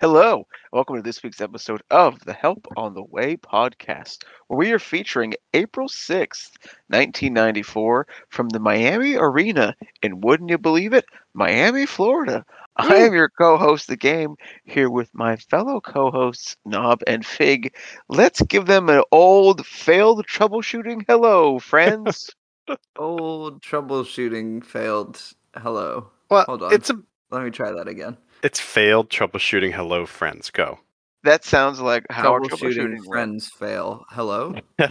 Hello, welcome to this week's episode of the Help on the Way podcast, where we are featuring April 6th, 1994, from the Miami Arena in, wouldn't you believe it, Miami, Florida. I am your co host, The Game, here with my fellow co hosts, Knob and Fig. Let's give them an old, failed troubleshooting hello, friends. Old troubleshooting failed. Hello. Well, Hold on. it's a Let me try that again. it's failed troubleshooting. Hello, friends. Go. that sounds like how our troubleshooting troubleshooting went. friends fail. Hello.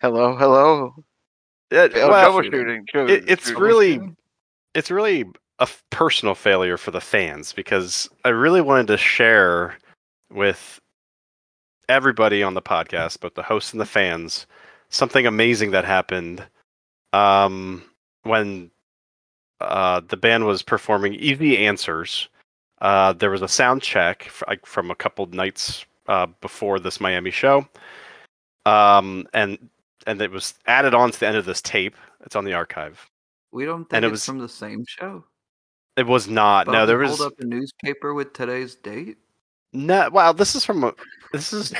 Hello, hello. Yeah, well, troubleshooting. it- it's troubleshooting. really it's really a f- personal failure for the fans because I really wanted to share with everybody on the podcast, both the hosts and the fans, something amazing that happened um, when uh, the band was performing Easy Answers. Uh, there was a sound check from a couple nights uh, before this Miami show, um, and and it was added on to the end of this tape. It's on the archive. We don't think And it it's was- from the same show. It was not. no, there was hold up a newspaper with today's date. no. Wow, this is from a. This is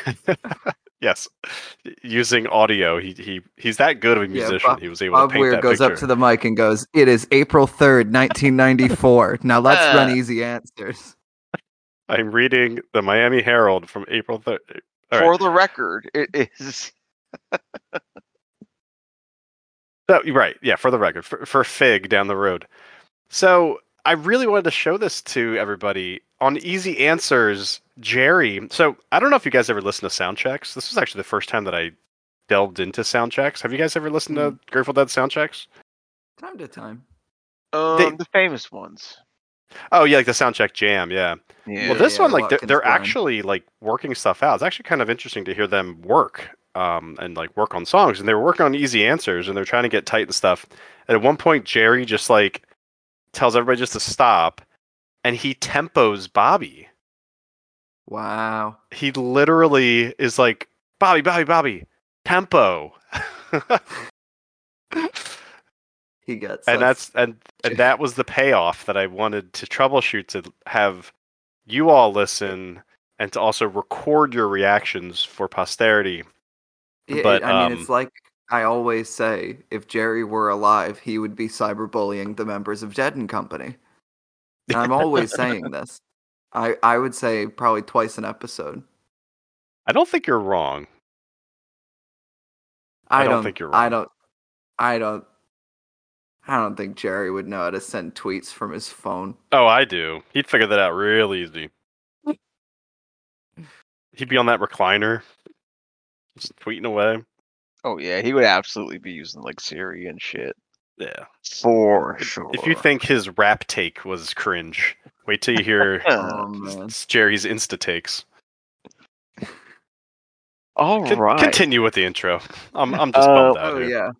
yes, using audio. He he he's that good of a Yeah, musician. Bob- he was able Bob to paint Weir that goes picture. up to the mic and goes, "It is April third, nineteen ninety four. Now let's run Ah. easy answers." I'm reading the Miami Herald from April third. All For right. the record, it is. So, right, yeah, for the record, for, for Fig down the road. So I really wanted to show this to everybody on Easy Answers. Jerry. So I don't know if you guys ever listen to sound checks. This was actually the first time that I delved into sound checks. Have you guys ever listened to Grateful Dead sound checks? Time to time. Um, They- the famous ones. Oh yeah, like the soundcheck jam. Yeah. Yeah. well, this yeah, one, like, they're, they're actually like working stuff out. It's actually kind of interesting to hear them work, um, and like work on songs. And they were working on easy answers, and they're trying to get tight and stuff. And at one point, Jerry just like tells everybody just to stop, and he tempos Bobby. Wow. He literally is like, Bobby, Bobby, Bobby, tempo. He gets and that's and and that was the payoff that I wanted to troubleshoot to have you all listen and to also record your reactions for posterity. Yeah, but, I mean, um, it's like I always say: if Jerry were alive, he would be cyberbullying the members of Dead and Company. And I'm always saying this. I I would say probably twice an episode. I don't think you're wrong. I, I don't don't think you're wrong. I don't. I don't. I don't think Jerry would know how to send tweets from his phone. Oh, I do. He'd figure that out real easy. He'd be on that recliner, just tweeting away. Oh yeah, he would absolutely be using like Siri and shit. Yeah. For sure. If you think his rap take was cringe, wait till you hear Oh man. Jerry's Insta takes. all Con- right, Continue with the intro. I'm I'm just Uh, bummed out Oh here. yeah.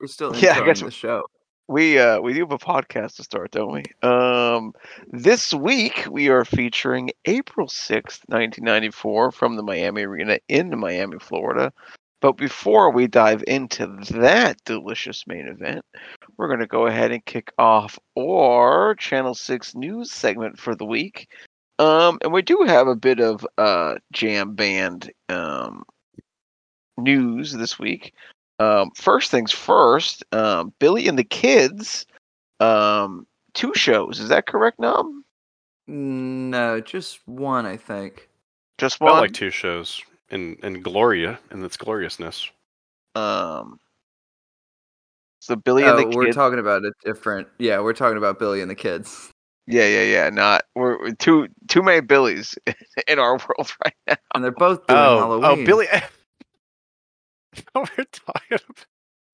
We're still Yeah, I enjoying guess the show. we uh we do have a podcast to start, don't we? Um, this week we are featuring April sixth, nineteen ninety four, from the Miami Arena in Miami, Florida. But before we dive into that delicious main event, we're going to go ahead and kick off our Channel 6 news segment for the week. Um, and we do have a bit of uh, jam band um, news this week. Um, first things first, um, Billy and the Kids, um, two shows. Is that correct, Nom? No, just one, I think. Just Felt one. like two shows in in Gloria and its gloriousness. um, so Billy and Oh, the we're Kids. talking about a different. Yeah, we're talking about Billy and the kids. yeah, yeah, yeah. Not we're, we're too too many Billies in our world right now. And they're both doing Oh, Halloween. oh, Billy. we're talking about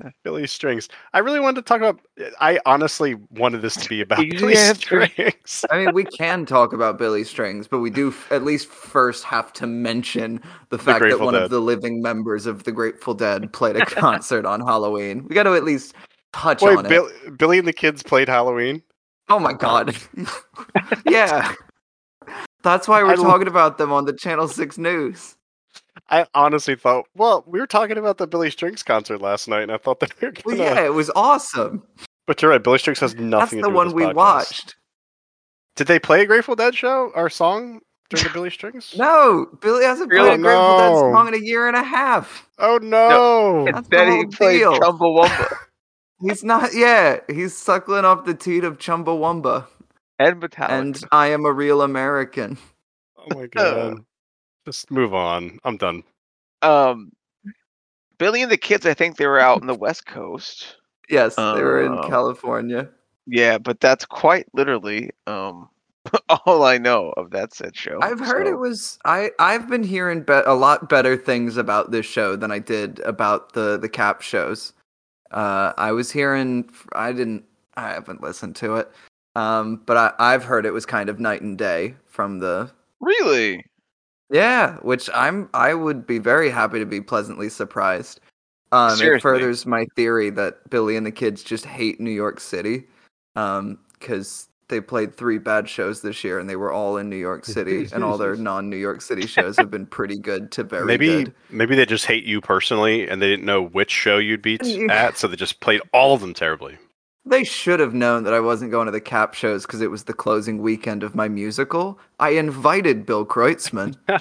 Eh, Billy Strings. I really wanted to talk about. Eh, I honestly wanted this to be about Billy. Strings. I mean, we can talk about Billy Strings, but we do f- at least first have to mention the fact that one Dead. of the living members of the Grateful Dead played a concert on Halloween. We got to at least touch Wait, on it. Bill, Billy and the kids played Halloween. Oh my god. Oh. yeah. That's why we're I talking about them on the Channel Six News. I honestly thought, well, we were talking about the Billy Strings concert last night, and I thought that we were Well, gonna. yeah, it was awesome. But you're right, Billy Strings has nothing That's to the do with one this we podcast. watched. Did they play a Grateful Dead show or song during the Billy Strings? No, Billy hasn't Really? played a Grateful Dead song in a year and a half. Oh no! That's the whole played deal. Chumbawamba He's not. yet. he's suckling off the teat of Chumbawamba, and Metallica. and I am a real American. oh my god! Just move on. I'm done. um, Billy and the kids, I think they were out in the West Coast. Yes, they were in Oh. California. Yeah, but that's quite literally um all I know of that said show. I've heard so- it was. I I've been hearing be- a lot better things about this show than I did about the the Cap shows. Uh, I was hearing. I didn't. I haven't listened to it. Um, but I I've heard it was kind of night and day from the really. Yeah, which I'm I would be very happy to be pleasantly surprised. Um, it furthers my theory that Billy and the kids just hate New York City, um, because they played three bad shows this year and they were all in New York City, and all their non-New York City shows have been pretty good to very maybe good. maybe they just hate you personally, and they didn't know which show you'd be at, so they just played all of them terribly. They should have known that I wasn't going to the Cap shows because it was the closing weekend of my musical. I invited Bill Kreutzmann.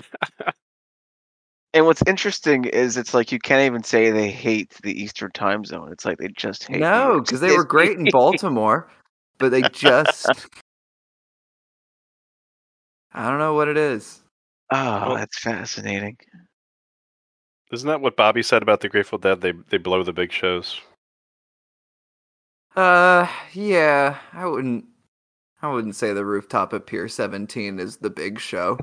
And what's interesting is it's like you can't even say they hate the Eastern time zone. It's like they just hate New no, because they were great in Baltimore, but they just. I don't know what it is. Oh, that's fascinating. Isn't that what Bobby said about the Grateful Dead? They they blow the big shows. Uh, yeah, I wouldn't. I wouldn't say the rooftop at Pier 17 is the big show.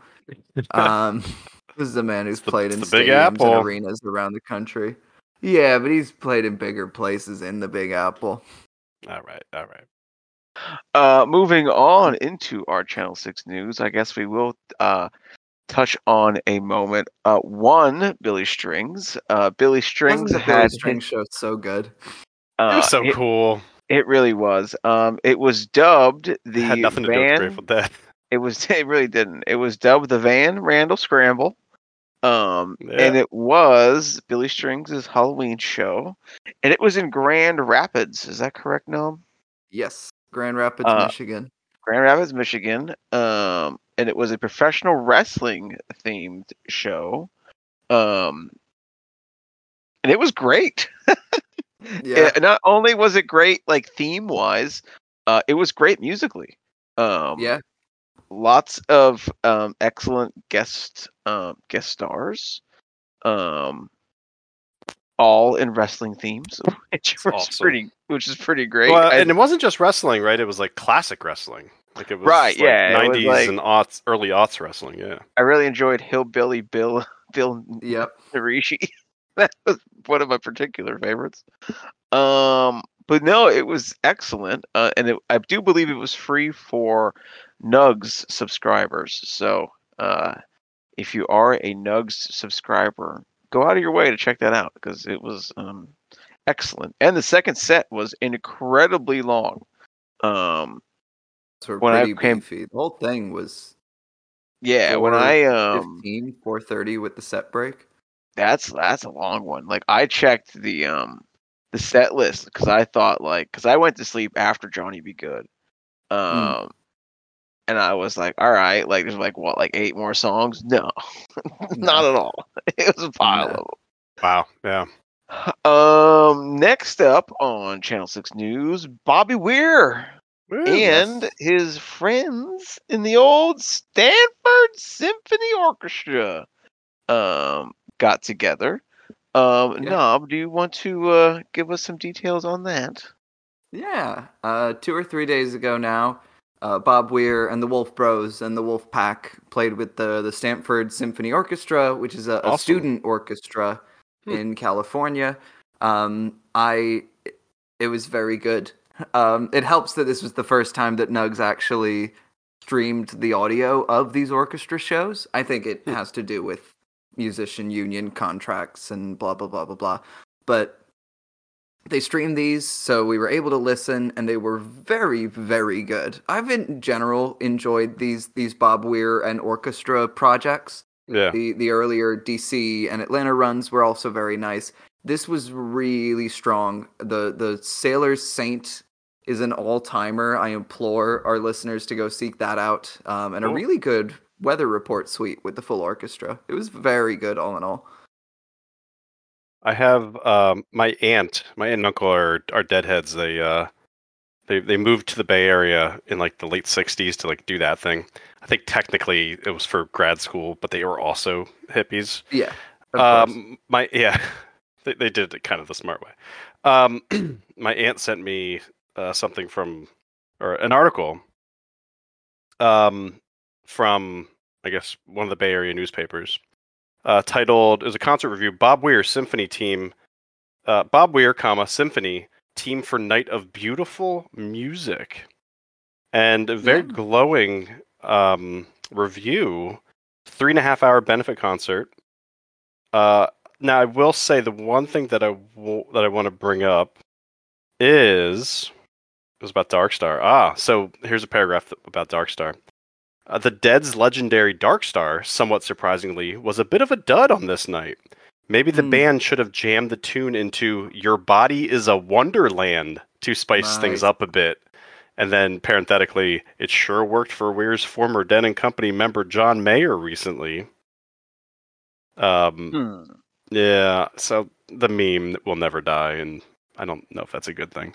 Um, this is a man who's the- played it's in the Big stadiums and arenas around the country. Yeah, but he's played in bigger places in the Big Apple. all right, all right. Uh, moving on into our Channel Six news, I guess we will uh touch on a moment. Uh, one Billy Strings. Uh, Billy Strings Wasn't the Billy had show so good? uh, it was so it, cool. It really was. Um, it was dubbed the It had nothing to do with Van. the Grateful Dead. It was. It really didn't. It was dubbed the Van Randall Scramble. Um, and it was Billy Strings' Halloween show, and it was in Grand Rapids. Is that correct, Noam? Yes, Grand Rapids, Uh, Michigan. Grand Rapids, Michigan. Um, and it was a professional wrestling themed show. Um, and it was great. Yeah, Uh, not only was it great, like theme wise, uh, it was great musically. Um, yeah. lots of um, excellent guest um, guest stars, um, all in wrestling themes, which was awesome. pretty, which is pretty great. Well, I- and it wasn't just wrestling, right? It was like classic wrestling. Like it was Right, like yeah, it was 90s like- and aughts, early aughts wrestling. Yeah. I really enjoyed Hillbilly Bill Bill Yep. Narishi. that was one of my particular favorites. Um, but no, it was excellent, uh, and it, I do believe it was free for Nugs subscribers. So, uh, if you are a Nugs subscriber, go out of your way to check that out because it was um, excellent. And the second set was incredibly long. Um, So When I came- beefy. The whole thing was yeah, when I um, 15, 430 with the set break. That's that's a long one. Like I checked the um the set list because I thought like because I went to sleep after Johnny B. Goode, um, and I was like, all right, like there's like what like eight more songs? No, not at all. It was a pile No. of them. Wow. Yeah. Um, next up on Channel Six News, Bobby Weir Woo. and his friends in the old Stanford Symphony Orchestra um, got together. Um, Yeah. Knob, do you want to uh, give us some details on that? Yeah, uh, two or three days ago now, uh, Bob Weir and the Wolf Bros and the Wolf Pack played with the the Stanford Symphony Orchestra, which is a, a student orchestra Hmm. in California. Um, I it was very good. Um, it helps that this was the first time that Nugs actually streamed the audio of these orchestra shows. I think it has to do with musician union contracts and blah blah blah blah blah. But they streamed these, so we were able to listen, and they were very, very good. I've in general enjoyed these these Bob Weir and orchestra projects. Yeah. The the earlier DC and Atlanta runs were also very nice. This was really strong. The the Sailor's Saint is an all timer. I implore our listeners to go seek that out. Um, and a really good weather report suite with the full orchestra. It was very good all in all. I have um, my aunt, my aunt and uncle are are deadheads. They uh, they they moved to the Bay Area in like the late '60s to like do that thing. I think technically it was for grad school, but they were also hippies. Yeah. Um, my yeah, they they did it kind of the smart way. Um, my aunt sent me uh, something from or an article um, from I guess one of the Bay Area newspapers uh, titled "Is a concert review Bob Weir Symphony Team." Uh, Bob Weir, comma Symphony Team for Night of Beautiful Music, and a very Yeah. glowing um, review. Three and a half hour benefit concert. Uh, now I will say the one thing that I w- that I want to bring up is it was about Darkstar. Ah, so here's a paragraph th- about Darkstar. Uh, the Dead's legendary Dark Star, somewhat surprisingly, was a bit of a dud on this night. Maybe the Hmm. band should have jammed the tune into "Your Body Is a Wonderland" to spice things up a bit. And then parenthetically, it sure worked for Weir's former Dead and Company member John Mayer recently. Um, Hmm. yeah, so the meme will never die, and I don't know if that's a good thing.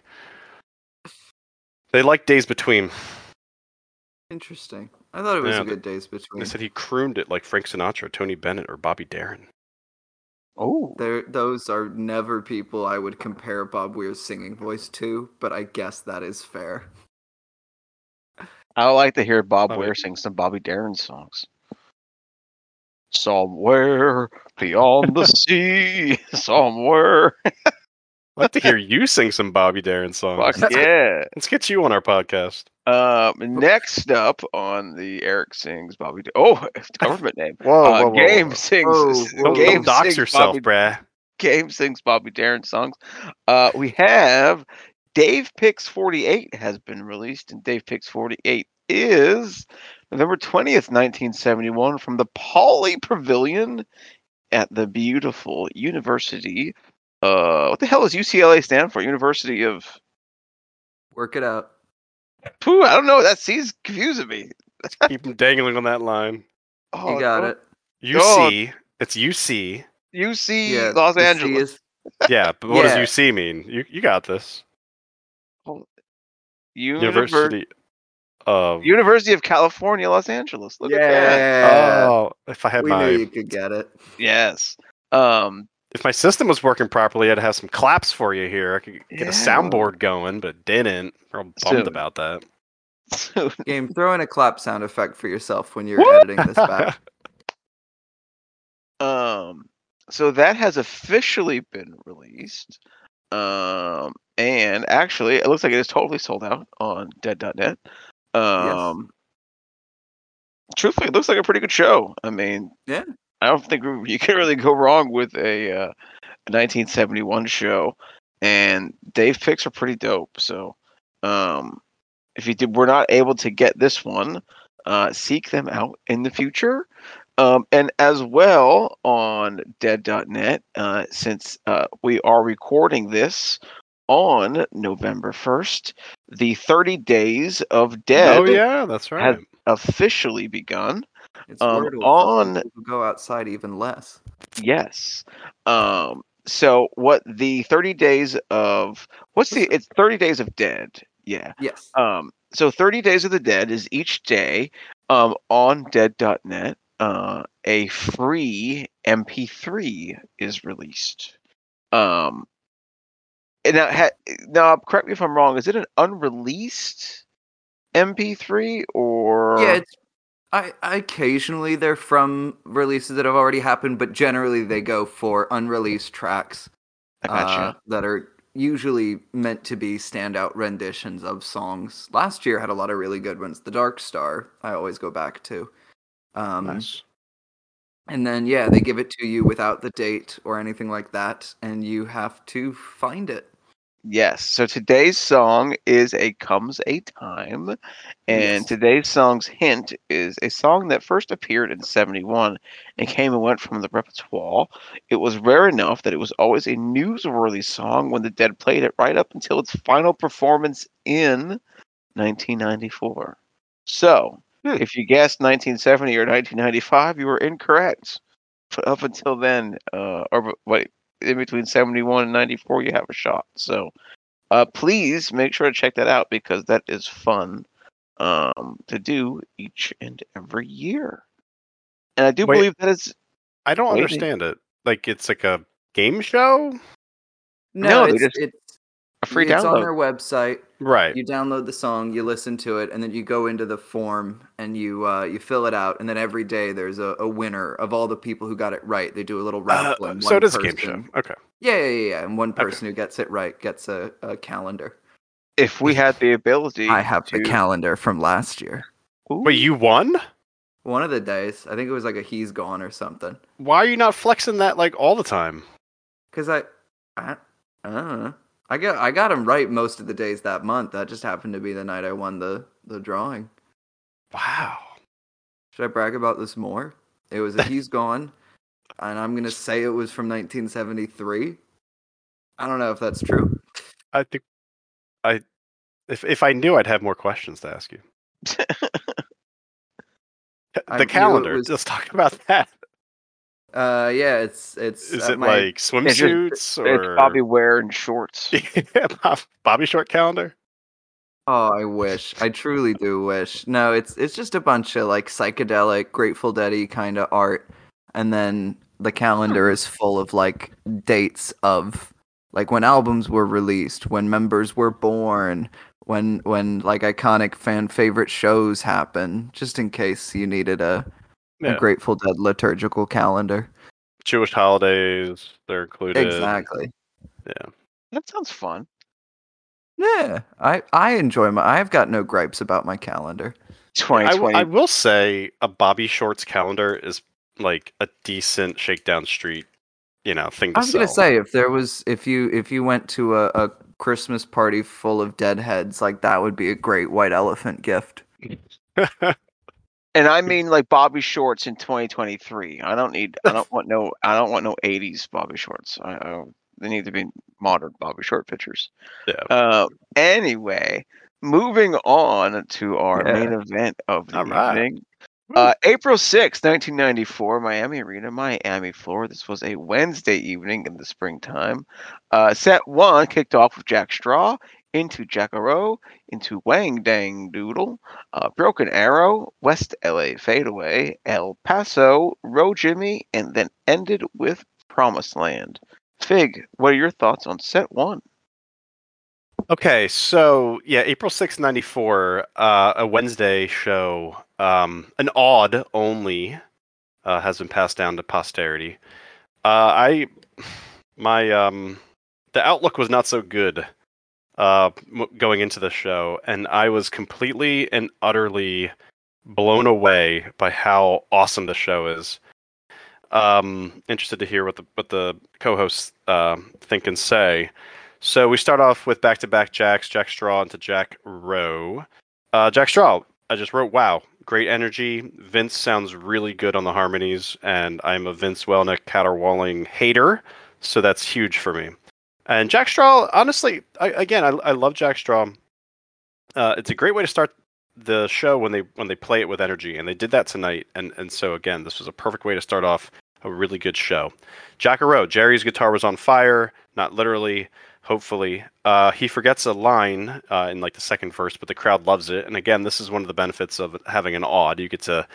They like Days Between. Interesting. I thought it was Yeah, a good days between. They said he crooned it like Frank Sinatra, Tony Bennett, or Bobby Darin. Oh. There, those are never people I would compare Bob Weir's singing voice to, but I guess that is fair. I would like to hear Bob Bobby- Weir sing some Bobby Darin songs. Somewhere beyond the sea, somewhere. I'd like to hear you sing some Bobby Darin songs. Fuck yeah. Let's get you on our podcast. Um, next up on the Eric sings Bobby. Da- oh, government name. Whoa, uh, whoa, whoa, Game whoa. sings. Whoa, whoa. Game don't dox sings yourself, Bobby, bruh. Game sings Bobby Darin songs. Uh, we have Dave Picks 48 has been released, and Dave Picks 48 is November 20th, 1971, from the Pauley Pavilion at the beautiful University. Uh, what the hell does UCLA stand for? University of. Work it out. Pooh, I don't know. That C's confusing me. Keep him dangling on that line. Oh, you got no. it. UC. It's UC. UC Yeah, Los the Angeles. is- Yeah, but what Yeah. does UC mean? You you got this. University. University of. University of California, Los Angeles. Look at that. yeah. Oh, if I had we my knew you could get it. Yes. Um, if my system was working properly, I'd have some claps for you here. I could get Yeah. a soundboard going, but didn't. I'm bummed Soon. about that. so Game, throw in a clap sound effect for yourself when you're Woo! editing this back. Um, so that has officially been released. Um, and actually, it looks like it is totally sold out on Dead.net. Um, truthfully, it looks like a pretty good show. I mean, Yeah. I don't think you can really go wrong with a, uh, a 1971 show. And Dave picks are pretty dope. So, um, if you did, were not able to get this one, uh, seek them out in the future. Um, and as well on dead.net, uh, since uh, we are recording this on November 1st, the 30 Days of Dead oh yeah, that's right. has officially begun. It's Um, on- go outside even less. Yes. Um, so what the 30 days of what's the it's 30 days of dead. Yeah. Yes. Um, so 30 Days of the Dead is each day um, on dead.net. Uh, a free MP3 is released. Um, and now, ha- now, correct me if I'm wrong. Is it an unreleased MP3 or? Yeah, it's, I, I occasionally they're from releases that have already happened, but generally they go for unreleased tracks uh, that are usually meant to be standout renditions of songs. Last year had a lot of really good ones. The Dark Star, I always go back to. Um, nice. And then yeah, they give it to you without the date or anything like that, and you have to find it. Yes. So today's song is a comes a time, and Yes. today's song's hint is a song that first appeared in '71 and came and went from the repertoire. It was rare enough that it was always a newsworthy song when the Dead played it right up until its final performance in 1994. So, Hmm. if you guessed 1970 or 1995, you were incorrect. But up until then, uh, or wait, in between 71 and 94, you have a shot. So, uh, please make sure to check that out because that is fun um, to do each and every year. And I do Wait. believe that is I don't Waiting. understand it. Like it's like a game show, No, No, it's, just- it's a free it's on their website. Right? You download the song, you listen to it, and then you go into the form and you uh, you fill it out. And then every day there's a, a winner of all the people who got it right. They do a little Uh, raffle. and so one it is a game show. Okay. Yeah, yeah, yeah, yeah. And one Okay. person who gets it right gets a, a calendar. If we had the ability, I have the calendar from last year. Ooh. Wait, you won? One of the days, I think it was like a he's gone or something. Why are you not flexing that like all the time? Cause I, I, I don't know. I got I got him right most of the days that month. That just happened to be the night I won the the drawing. Wow. Should I brag about this more? It was a he's gone, and I'm gonna say it was from 1973. I don't know if that's true. I think I if if I knew I'd have more questions to ask you. The it calendar. was- Let's talk about that. Uh, yeah, it's it's. Is it my- like swimsuits or It's Bobby wearing shorts. Bob- Bobby short calendar? Oh, I wish. I truly do wish. No, it's it's just a bunch of like psychedelic, Grateful Dead kind of art, and then the calendar is full of like dates of like when albums were released, when members were born, when when like iconic fan favorite shows happen, just in case you needed a, Yeah. a Grateful Dead liturgical calendar. Jewish holidays, they're included. Exactly. Yeah. That sounds fun. Yeah, I I enjoy my. I've got no gripes about my calendar. I, w- 2020. I will say a Bobby Shorts calendar is like a decent shakedown street, you know, thing to I was gonna say if there was if you if you went to a, a Christmas party full of deadheads, like that would be a great white elephant gift. and I mean like Bobby shorts in 2023. I don't need. I don't want no. I don't want no 80s Bobby shorts. I, I, they need to be modern Bobby short pictures. yeah. Uh, anyway, moving on to our Yeah. main event of the All right. evening. Uh, April 6, 1994, Miami Arena, Miami, Florida. This was a Wednesday evening in the springtime. Uh, set one kicked off with Jack Straw into Jack-A-Roe, into Wang Dang Doodle, uh, Broken Arrow, West LA Fadeaway, El Paso, Row Jimmy, and then ended with Promised Land. Fig, what are your thoughts on set one? Okay, so yeah, April sixth, 94, uh, a Wednesday show, um, an odd only, uh, has been passed down to posterity. Uh, I, my, um, the outlook was not so good, uh, going into the show, and I was completely and utterly blown away by how awesome the show is. Um, interested to hear what the what the co-hosts uh, think and say. So we start off with back-to-back Jacks, Jack Straw into Jack-A-Roe. Uh, Jack Straw, I just wrote, wow, great energy. Vince sounds really good on the harmonies, and I'm a Vince Welnick caterwauling hater, so that's huge for me. And Jack Straw, honestly, I, again, I, I love Jack Straw. Uh, it's a great way to start the show when they when they play it with energy, and they did that tonight. And and so again, this was a perfect way to start off a really good show. Jack-A-Roe, Jerry's guitar was on fire, not literally, hopefully. Uh, he forgets a line uh, in like the second verse, but the crowd loves it. And again, this is one of the benefits of having an odd. You get to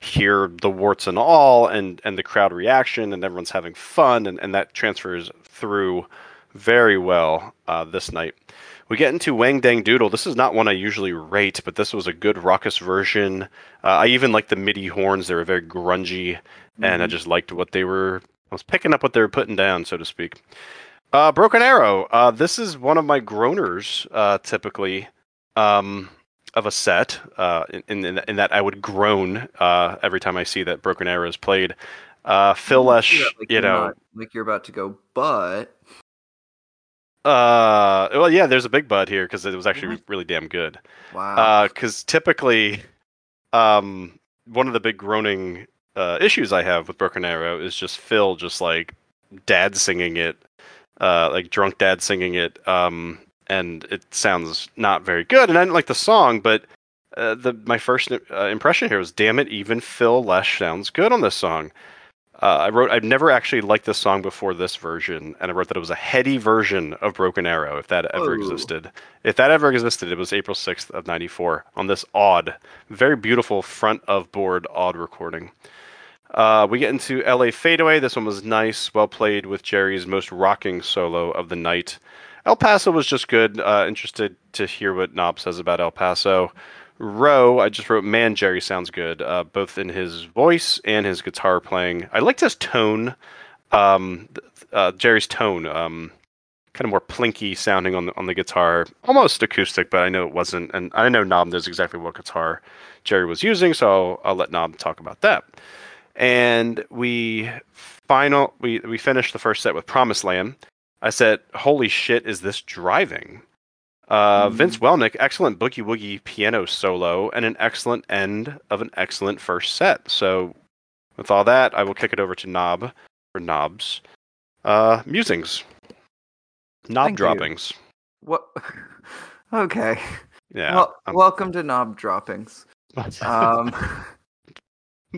hear the warts and all and, and the crowd reaction and everyone's having fun and, and that transfers through very well uh, this night. We get into Wang Dang Doodle. This is not one I usually rate, but this was a good raucous version. Uh, I even liked the MIDI horns. They were very grungy, and I just liked what they were. I was picking up what they were putting down, so to speak. Uh, Broken Arrow. Uh, this is one of my groaners, uh, typically, um, of a set. Uh, in, in in that I would groan uh, every time I see that Broken Arrow is played. Uh, Phil You Lesh, like you know, not- like you're about to go, but Uh, well, yeah, there's a big but here because it was actually What? really damn good. Wow. Because typically, um, one of the big groaning uh, issues I have with Broken Arrow is just Phil just like dad singing it, uh, like drunk dad singing it, um, and it sounds not very good. And I didn't like the song, but uh, the my first uh, impression here was, damn it, even Phil Lesh sounds good on this song. Uh, I wrote, I've never actually liked this song before this version, and I wrote that it was a heady version of Broken Arrow, if that ever Oh. existed. If that ever existed, it was April 6th of 94 on this odd, very beautiful front of board odd recording. Uh, we get into LA Fadeaway. This one was nice, well played with Jerry's most rocking solo of the night. El Paso was just good. Uh, interested to hear what Knob says about El Paso. Row, I just wrote, man, Jerry sounds good, uh, both in his voice and his guitar playing. I liked his tone, um, uh, Jerry's tone, um, kind of more plinky sounding on the on the guitar, almost acoustic, but I know it wasn't. And I know Knob knows exactly what guitar Jerry was using, so I'll, I'll let Knob talk about that. And we final we we finished the first set with Promised Land. I said, "Holy shit, is this driving?" Uh, Mhm. Vince Welnick, excellent boogie woogie piano solo, and an excellent end of an excellent first set. So, with all that, I will kick it over to Knob for Knob's uh, musings, knob Thank you. droppings. what? okay. Yeah, well, I'm welcome to Knob Droppings. Um,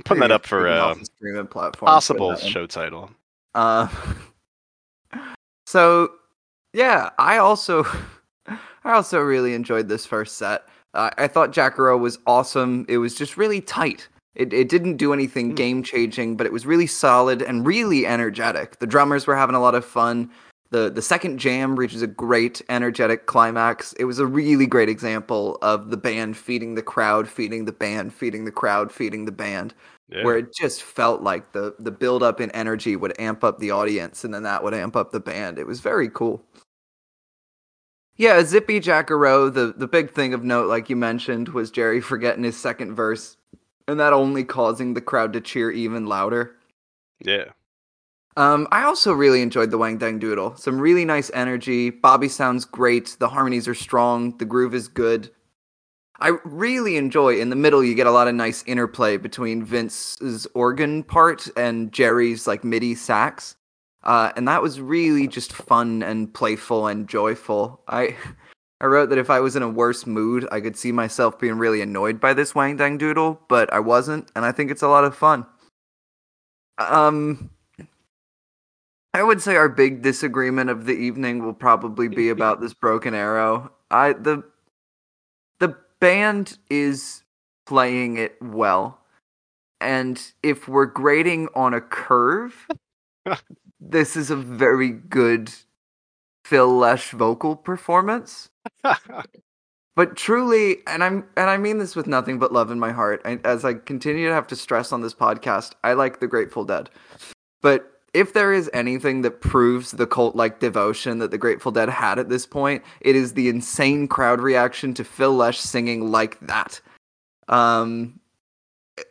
putting that up for a streaming platform possible show title. Uh, so yeah, I also I also really enjoyed this first set. Uh, I thought Jack-A-Roe was awesome. It was just really tight. It it didn't do anything Hmm. game changing, but it was really solid and really energetic. The drummers were having a lot of fun. The the second jam reaches a great energetic climax. It was a really great example of the band feeding the crowd, feeding the band, feeding the crowd, feeding the band Yeah. where it just felt like the the build up in energy would amp up the audience and then that would amp up the band. It was very cool. Yeah, Zippy Jack-A-Roe, the the big thing of note, like you mentioned, was Jerry forgetting his second verse, and that only causing the crowd to cheer even louder. yeah. Um, I also really enjoyed the Wang Dang Doodle. Some really nice energy. Bobby sounds great. The harmonies are strong. The groove is good. I really enjoy in the middle. You get a lot of nice interplay between Vince's organ part and Jerry's like MIDI sax, uh, and that was really just fun and playful and joyful. I I wrote that if I was in a worse mood, I could see myself being really annoyed by this Wang Dang Doodle, but I wasn't, and I think it's a lot of fun. Um, I would say our big disagreement of the evening will probably be about this broken arrow. I the the band is playing it well. And if we're grading on a curve, this is a very good Phil Lesh vocal performance. But truly, and I'm and I mean this with nothing but love in my heart. I, as I continue to have to stress on this podcast, I like the Grateful Dead. But if there is anything that proves the cult-like devotion that the Grateful Dead had at this point, it is the insane crowd reaction to Phil Lesh singing like that. Um,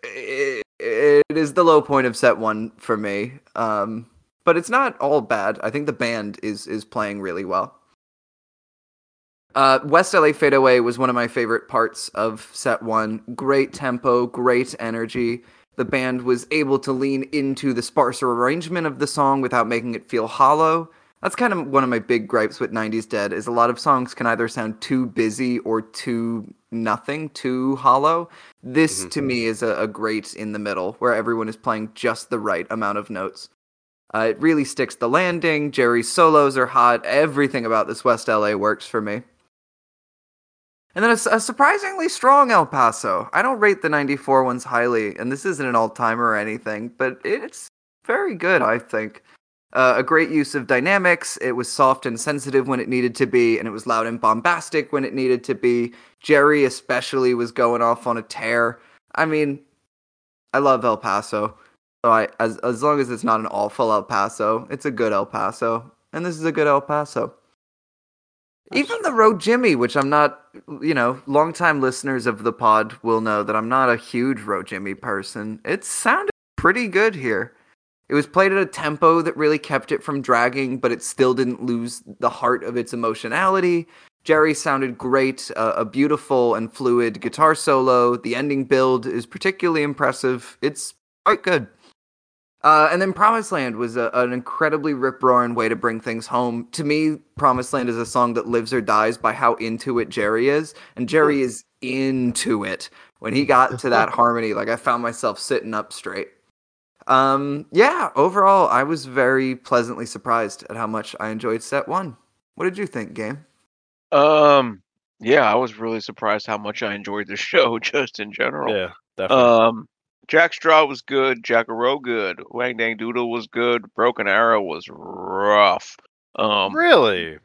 it, it is the low point of set one for me. Um, but it's not all bad. I think the band is is playing really well. Uh, West LA Fadeaway was one of my favorite parts of set one. Great tempo, great energy. The band was able to lean into the sparser arrangement of the song without making it feel hollow. That's kind of one of my big gripes with 90s Dead is a lot of songs can either sound too busy or too nothing, too hollow. This Mhm. to me is a, a great in the middle where everyone is playing just the right amount of notes. Uh, it really sticks the landing. Jerry's solos are hot. Everything about this West LA works for me. And then a surprisingly strong El Paso. I don't rate the 94 ones highly, and this isn't an all timer or anything, but it's very good, I think. Uh, a great use of dynamics. It was soft and sensitive when it needed to be, and it was loud and bombastic when it needed to be. Jerry, especially, was going off on a tear. I mean, I love El Paso. So I, as as long as it's not an awful El Paso, it's a good El Paso, and this is a good El Paso. Even the Row Jimmy, which I'm not, you know, longtime listeners of the pod will know that I'm not a huge Row Jimmy person. It sounded pretty good here. It was played at a tempo that really kept it from dragging, but it still didn't lose the heart of its emotionality. Jerry sounded great, uh, a beautiful and fluid guitar solo. The ending build is particularly impressive. It's quite good. Uh, and then Promised Land was a, an incredibly rip roaring way to bring things home. To me, Promised Land is a song that lives or dies by how into it Jerry is. And Jerry is into it. When he got to that harmony, like I found myself sitting up straight. Um, yeah, overall, I was very pleasantly surprised at how much I enjoyed set one. What did you think, Game? Um, yeah, I was really surprised how much I enjoyed the show just in general. Yeah, definitely. Um, Jack Straw was good. Jack-A-Roe good. Wang Dang Doodle was good. Broken Arrow was rough. Um, really?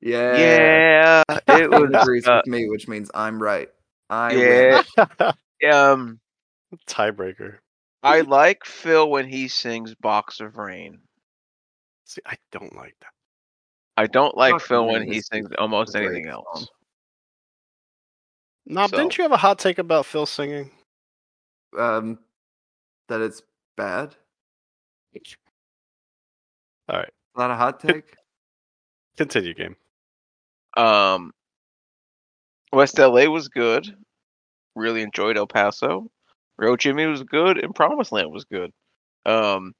Yeah, yeah, it was. agrees uh, with me, which means I'm right. I yeah, um, Tiebreaker. I like Phil when he sings "Box of Rain." See, I don't like that. I don't like Box of Phil when he sings almost anything else. Knob, So- didn't you have a hot take about Phil singing? Um, that it's bad. All right, Is that a hot take? continue, game. Um, West LA was good. Really enjoyed El Paso. Row Jimmy was good, and Promised Land was good. Um,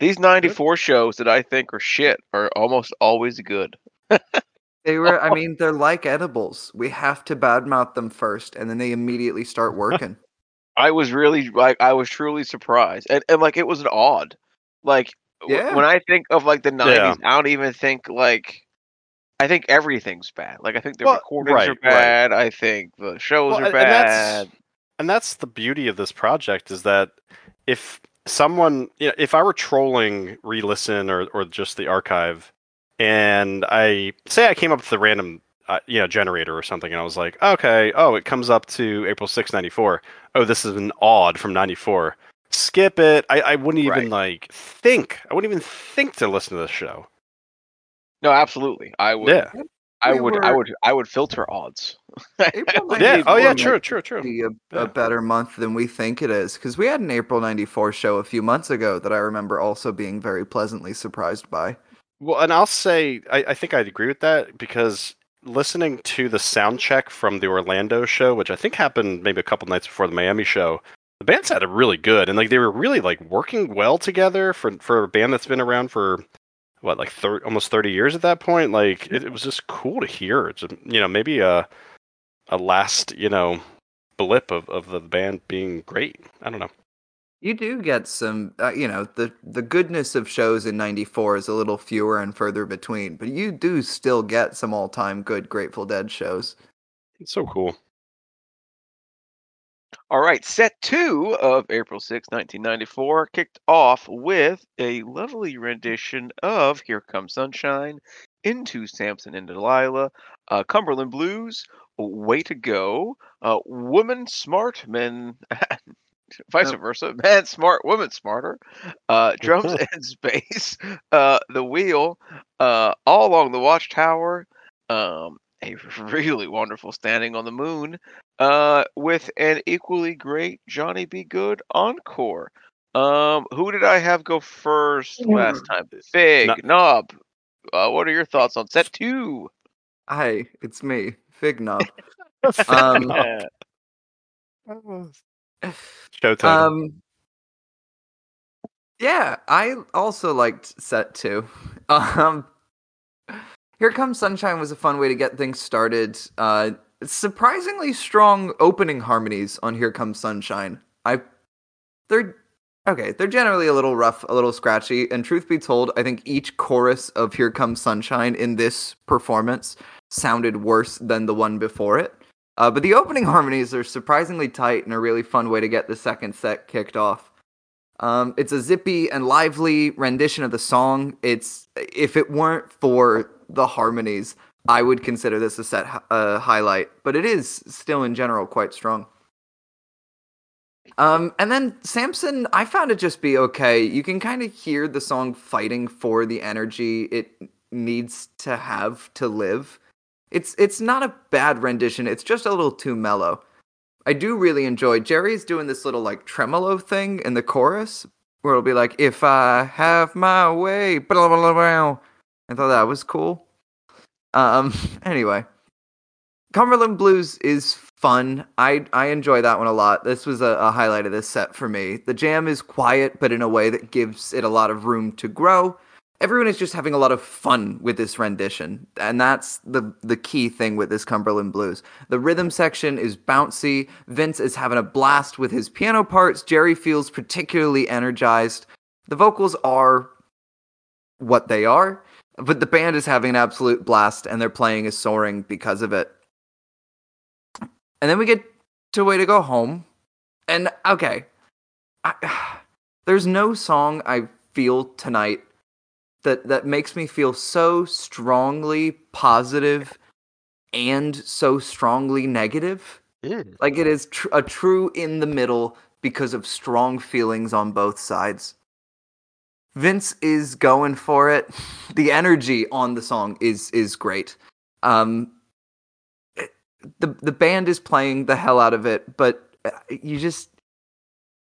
these 94 shows that I think are shit are almost always good. They were. I mean, they're like edibles. We have to badmouth them first, and then they immediately start working. I was really like I was truly surprised, and and like it was an odd, like Yeah. when I think of like the Yeah. 90s, I don't even think like. I think everything's bad. Like I think the Well, recordings right, are right. bad. I think the shows Well, are and- and bad. that's and that's the beauty of this project is that if someone you know if i were trolling re-listen or, or just the archive and i say i came up with a random uh, you know generator or something and i was like okay oh it comes up to april 6 94 oh this is an odd from 94 skip it i, I wouldn't even like think i wouldn't even think to listen to this show No, absolutely. I would. yeah I We would. I would. I would filter odds. April yeah oh yeah true true true Be a, Yeah. a better month than we think it is because we had an April '94 show a few months ago that I remember also being very pleasantly surprised by. Well, and I'll say I, I think I'd agree with that because listening to the sound check from the Orlando show, which I think happened maybe a couple nights before the Miami show, the band sounded really good and like they were really like working well together for for a band that's been around for what like thir- almost 30 years at that point? Like it, it was just cool to hear. It's a, you know maybe a a last you know blip of, of the band being great. I don't know You do get some, uh, you know, the the goodness of shows in '94 is a little fewer and further between, but you do still get some all time good Grateful Dead shows. it's so cool All right, set two of April 6, 1994, kicked off with a lovely rendition of Here Comes Sunshine, Into Samson and Delilah, uh, Cumberland Blues, Way to Go, uh, Woman Smart, Men, vice Yep. versa, Man Smart, Woman Smarter, uh, Drums and Space, uh, The Wheel, uh, All Along the Watchtower, um, a really wonderful Standing on the Moon, uh, with an equally great Johnny B. Goode encore. Um, who did I have go first last time? Fig, No- Knob. Uh, what are your thoughts on set two? Hi, it's me, Fig Knob. Um, Show title Um, yeah, I also liked set two. Um, Here Comes Sunshine was a fun way to get things started. Uh, surprisingly strong opening harmonies on Here Comes Sunshine. I, they're okay. They're generally a little rough, a little scratchy. And truth be told, I think each chorus of Here Comes Sunshine in this performance sounded worse than the one before it. Uh, but the opening harmonies are surprisingly tight and a really fun way to get the second set kicked off. Um, it's a zippy and lively rendition of the song. It's if it weren't for the harmonies, I would consider this a set uh, highlight. But it is still in general quite strong. Um, and then Samson, I found it just be okay. You can kind of hear the song fighting for the energy it needs to have to live. It's it's not a bad rendition. It's just a little too mellow. I do really enjoy Jerry's doing this little like tremolo thing in the chorus, where it'll be like, "If I have my way," blah, blah, blah, blah. I thought that was cool. Um. Anyway, Cumberland Blues is fun. I I enjoy that one a lot. This was a, a highlight of this set for me. The jam is quiet, but in a way that gives it a lot of room to grow. Everyone is just having a lot of fun with this rendition, and that's the the key thing with this Cumberland Blues. The rhythm section is bouncy. Vince is having a blast with his piano parts. Jerry feels particularly energized. The vocals are what they are, but the band is having an absolute blast, and their playing is soaring because of it. And then we get to Way to Go Home. And okay, I, there's no song I feel tonight that that makes me feel so strongly positive and so strongly negative. Mm. Like it is tr- a true in the middle because of strong feelings on both sides. Vince is going for it. The energy on the song is is great. Um, it- the the band is playing the hell out of it, but uh, you just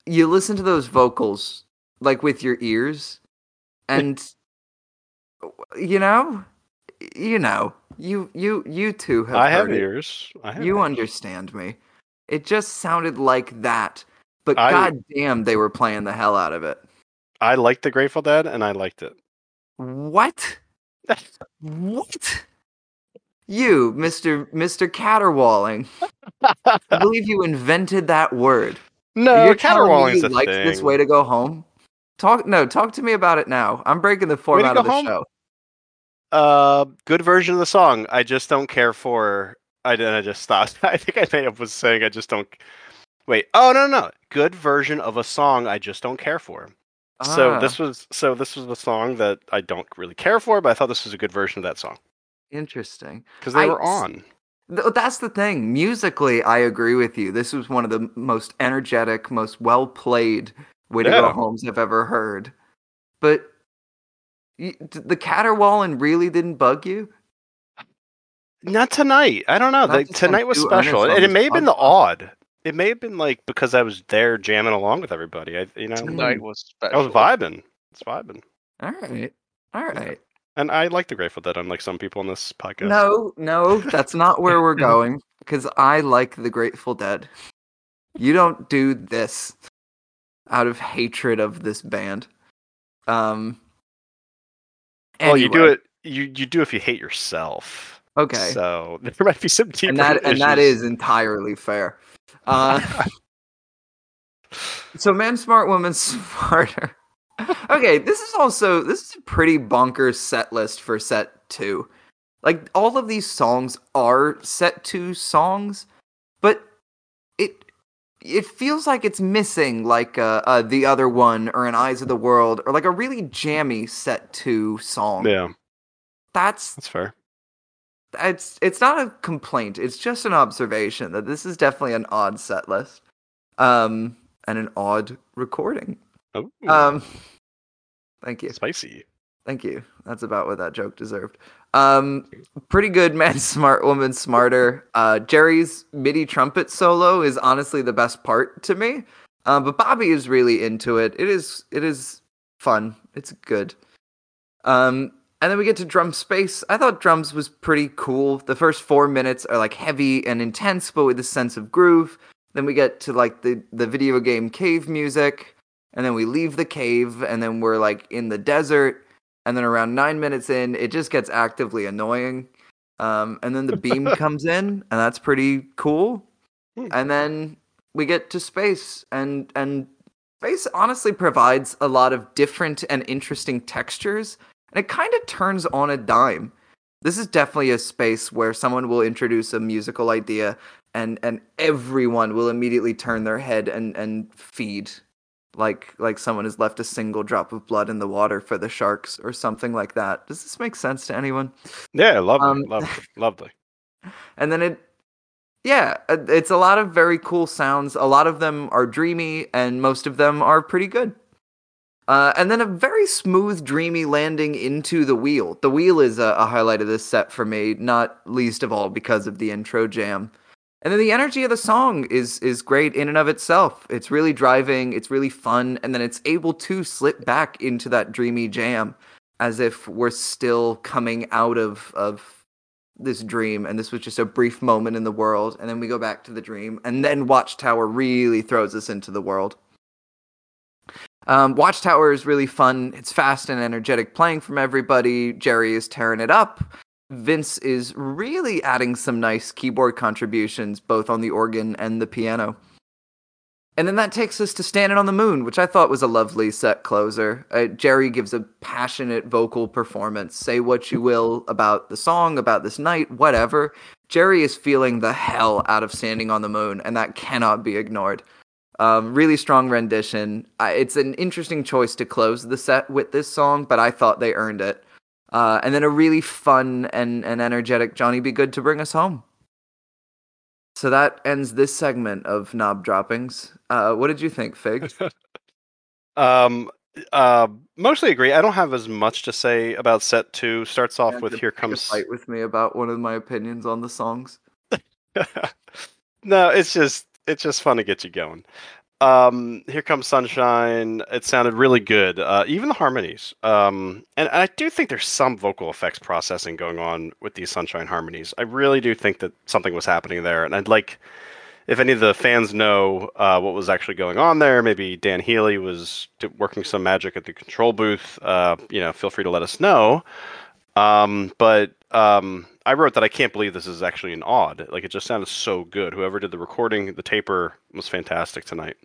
you listen to those vocals like with your ears, and you know, you know, you you you two have I have it. ears. I have You ears. understand me. It just sounded like that, but I- goddamn, they were playing the hell out of it. I liked the Grateful Dead, and I liked it. What? What? You, Mister Mister Caterwauling. I believe you invented that word. no, You're caterwauling's you a thing. this way to go home. Talk no, talk to me about it now. I'm breaking the format of the home? show. Uh, good version of the song. I just don't care for. I then I just stopped. I think I may have was saying I just don't. Wait. Oh no no. no. Good version of a song. I just don't care for. So Ah, this was so this was the song that I don't really care for, but I thought this was a good version of that song interesting. because they I were on. Th- That's the thing. Musically, I agree with you. This was one of the most energetic, most well played Way to Go Yeah. Homes I've ever heard. But y- d- the caterwauling really didn't bug you? Not tonight. I don't know. Not The, tonight was special, and it may have been the odd. It may have been like because I was there jamming along with everybody. I, you know, Tonight mm. was special. I was vibing. It's vibing, All right. All right. and I like the Grateful Dead, unlike some people on this podcast. No, no, that's not where we're going. Because I like the Grateful Dead. You don't do this out of hatred of this band. Um. Well, you do it. You you do if you hate yourself. Okay. So there might be some deeper and that and that issues. is entirely fair. Uh, so man smart, woman smarter. okay, this is also this is a pretty bonkers set list for set two. Like all of these songs are set two songs, but it it feels like it's missing like uh, uh the other one or an Eyes of the World or like a really jammy set two song. Yeah, That's that's fair. it's it's not a complaint. It's just an observation that this is definitely an odd set list, um, and an odd recording. Oh, Um, thank you, spicy. thank you. That's about what that joke deserved. Um, pretty good, man. Smart woman, smarter. Uh, Jerry's MIDI trumpet solo is honestly the best part to me. Uh, but Bobby is really into it. It is it is fun. It's good. Um, and then we get to drum space. I thought drums was pretty cool. The first four minutes are like heavy and intense, but with a sense of groove. Then we get to like the the video game cave music, and then we leave the cave, and then we're like in the desert. And then around nine minutes in, it just gets actively annoying. Um, and then the beam comes in, and that's pretty cool. Hmm. And then we get to space, and and space honestly provides a lot of different and interesting textures, and it kind of turns on a dime. This is definitely a space where someone will introduce a musical idea, and and everyone will immediately turn their head and and feed like like someone has left a single drop of blood in the water for the sharks or something like that. Does this make sense to anyone? Yeah, lovely, Um, lovely, lovely. And then it yeah, uh, it's a lot of very cool sounds. A lot of them are dreamy and most of them are pretty good. Uh, and then a very smooth, dreamy landing into the wheel. The wheel is a, a highlight of this set for me, not least of all because of the intro jam. And then the energy of the song is is great in and of itself. It's really driving, it's really fun, and then it's able to slip back into that dreamy jam as if we're still coming out of of this dream and this was just a brief moment in the world and then we go back to the dream and then Watchtower really throws us into the world. Um, Watchtower is really fun. It's fast and energetic playing from everybody. Jerry is tearing it up. Vince is really adding some nice keyboard contributions, both on the organ and the piano. And then that takes us to Standing on the Moon, which I thought was a lovely set closer. Uh, Jerry gives a passionate vocal performance. Say what you will about the song, about this night, whatever. Jerry is feeling the hell out of Standing on the Moon, and that cannot be ignored. Um, really strong rendition. It's an interesting choice to close the set with this song, but I thought they earned it. Uh, and then a really fun and, and energetic Johnny B. Goode to bring us home. So that ends this segment of knob droppings. Uh, what did you think, Fig? um, uh, mostly agree. I don't have as much to say about set two. Starts off Yeah, with "Here Comes." fight with me about one of my opinions on the songs. no, it's just it's just fun to get you going. Um, "Here Comes Sunshine." It sounded really good. Uh, even the harmonies. Um, and I do think there's some vocal effects processing going on with these Sunshine harmonies. I really do think that something was happening there, and I'd like if any of the fans know uh, what was actually going on there, maybe Dan Healy was working some magic at the control booth. Uh, you know, feel free to let us know. Um, but um, I wrote that I can't believe this is actually an odd. Like it just sounded so good. Whoever did the recording, the taper was fantastic tonight.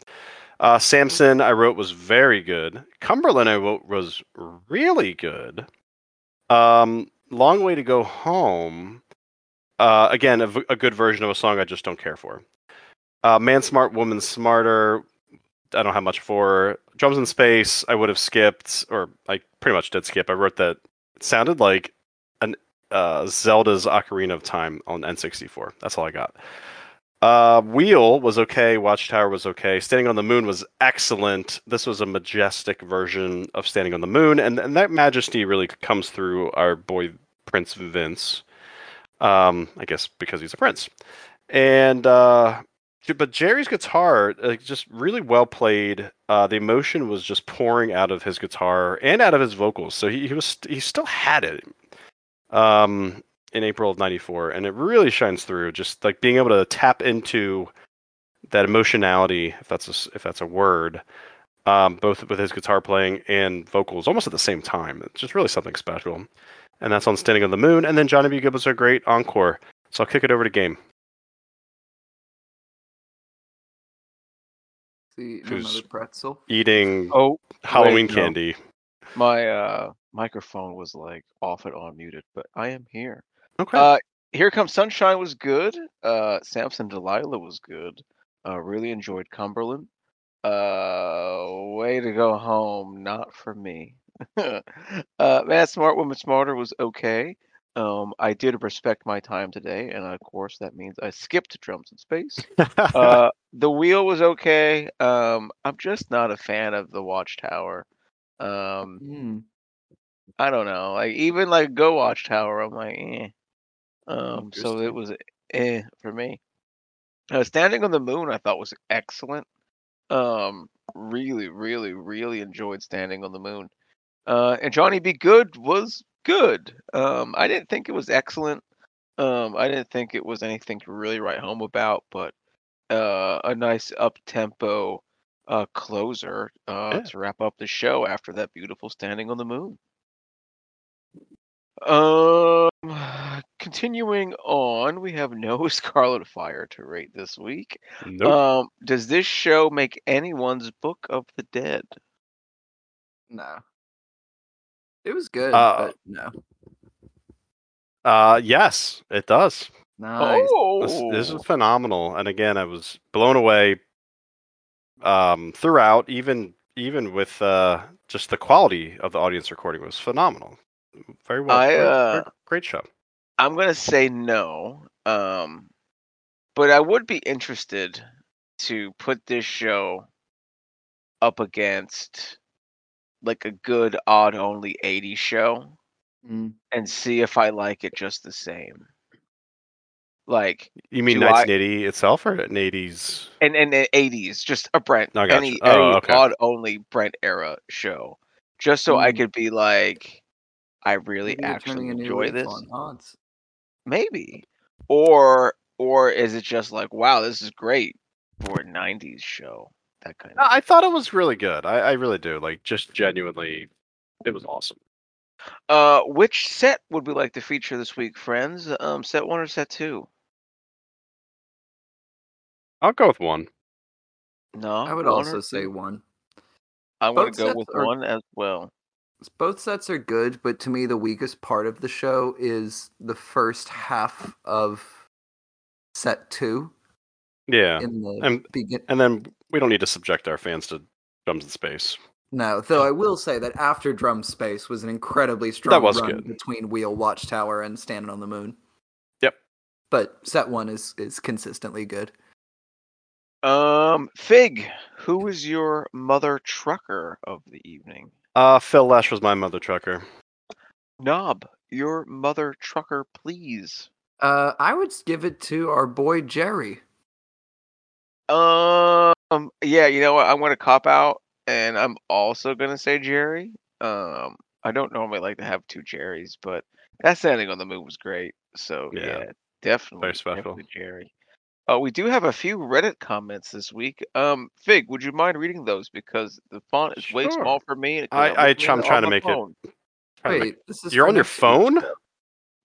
Uh, Samson, I wrote was very good. Cumberland, I wrote was really good. Um, Long way to go home. Uh, again, a, v- a good version of a song I just don't care for. Uh, Man Smart, Woman Smarter. I don't have much for. Drums in Space, I would have skipped, or I pretty much did skip. I wrote that it sounded like uh, Zelda's Ocarina of Time on N64. That's all I got. Uh, Wheel was okay. Watchtower was okay. Standing on the Moon was excellent. This was a majestic version of Standing on the Moon, and, and that majesty really comes through our boy Prince Vince. Um, I guess because he's a prince. And uh, but Jerry's guitar, just really well played. Uh, the emotion was just pouring out of his guitar and out of his vocals. So he, he was he still had it. Um, in April of '94, and it really shines through. Just like being able to tap into that emotionality, if that's a, s- if that's a word, um, both with his guitar playing and vocals, almost at the same time. It's just really something special. And that's on Standing on the Moon. And then Johnny B. Goode was a great encore. So I'll kick it over to Game. See, Who's- another pretzel. eating Oh, Halloween no. candy. my uh, microphone was like off and on muted, but I am here. Okay. Uh, Here Comes Sunshine was good. Uh, Samson Delilah was good. Uh, really enjoyed Cumberland. Uh, way to go home, not for me. uh, Man Smart Woman Smarter was okay. Um, I did respect my time today, and of course that means I skipped drums in space. Uh, the wheel was okay. Um, I'm just not a fan of the Watchtower. Um, Hmm. I don't know. Like even like Go Watchtower, I'm like, eh. Um, so it was eh for me. Uh, Standing on the Moon, I thought was excellent. Um, really, really, really enjoyed Standing on the Moon. Uh, and Johnny B. Goode was good. Um, I didn't think it was excellent. Um, I didn't think it was anything to really write home about, but uh, a nice up tempo uh closer uh Yeah. to wrap up the show after that beautiful Standing on the Moon. Um, continuing on, we have no Scarlet Fire to rate this week. nope. Um, does this show make anyone's Book of the Dead? No. It was good, Uh, but no. Uh, yes, it does. Nice. This, this Oh, is phenomenal. And again, I was blown away um, throughout, even even with uh, just the quality of the audience recording was phenomenal. Very well. I, great, great- uh, great show. I'm gonna say no. Um, but I would be interested to put this show up against like a good odd only 80 show Mm. and see if I like it just the same. Like You mean Do I- itself or an 80s? and and the eighties, just a Brent I gotcha. any Oh, any okay. odd only Brent era show, just so I Mm. could be like, I really Maybe actually turning a new enjoy this. odds. Maybe, or or is it just like, wow, this is great for a '90s show? That kind of. I thought it was really good. I, I really do. Like, just genuinely, it was awesome. Uh, which set would we like to feature this week, friends? Um, set one or set two? I'll go with one. No, I would also say one. I'm gonna go with are- one as well. Both sets are good, but to me, the weakest part of the show is the first half of set two. Yeah. In the And- begin. And then we don't need to subject our fans to drums in space. No, though I will say that after Drum Space was an incredibly strong was run good. between Wheel Watchtower and Standing on the Moon. Yep. But set one is is consistently good. Um, Fig, who is your mother trucker of the evening? Uh, Phil Lesh was my mother trucker. Knob, your mother trucker, please. Uh, I would give it to our boy Jerry. Um, yeah, you know what? I'm gonna cop out, and I'm also gonna say Jerry. Um, I don't normally like to have two Jerrys, but that standing on the moon was great. So Yeah. yeah, definitely, Very special. definitely Jerry. Uh, we do have a few Reddit comments this week. Um, Fig, would you mind reading those because the font is way Sure. small for me? and- 'cause I- I'm I- looking at I'm it trying on to my make it- phone. Trying to make- Wait, this is You're for on your next week's phone? show.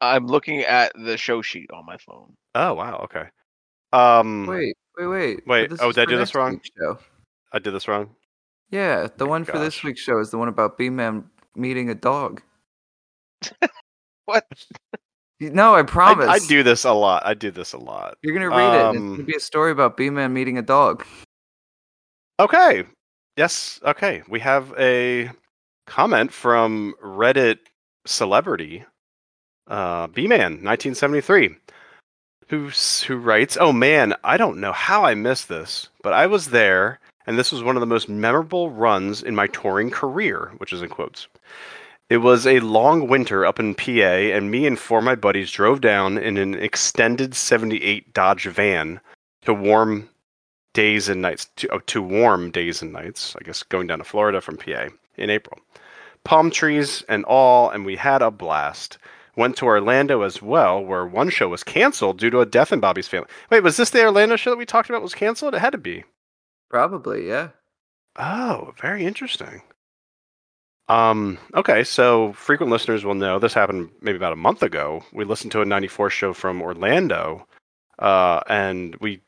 I'm looking at the show sheet on my phone. Oh wow. Okay. Um, Wait, wait, wait. but Wait, this oh, is did I for do this next wthis week's Show. I did this wrong. Yeah, the one for this week's show is the one about B-Man meeting a dog. What? No, I I, promise. I do this a lot. I do this a lot. You're gonna read it. And it's Um, gonna be a story about B-Man meeting a dog. Okay. Yes. Okay. We have a comment from Reddit celebrity, uh, B-Man, 1973, who who writes, "Oh man, I don't know how I missed this, but I was there, and this was one of the most memorable runs in my touring career, which is in quotes." It was a long winter up in PA, and me and four of my buddies drove down in an extended 78 Dodge van to warm days and nights to, oh, to warm days and nights. I guess going down to Florida from PA in April. Palm trees and all, and we had a blast. Went to Orlando as well, where one show was canceled due to a death in Bobby's family. Wait, was this the Orlando show that we talked about was canceled? It had to be. Probably, yeah. Oh, very interesting. Um, okay, so frequent listeners will know this happened maybe about a month ago. We listened to a 94 show from Orlando, uh, and we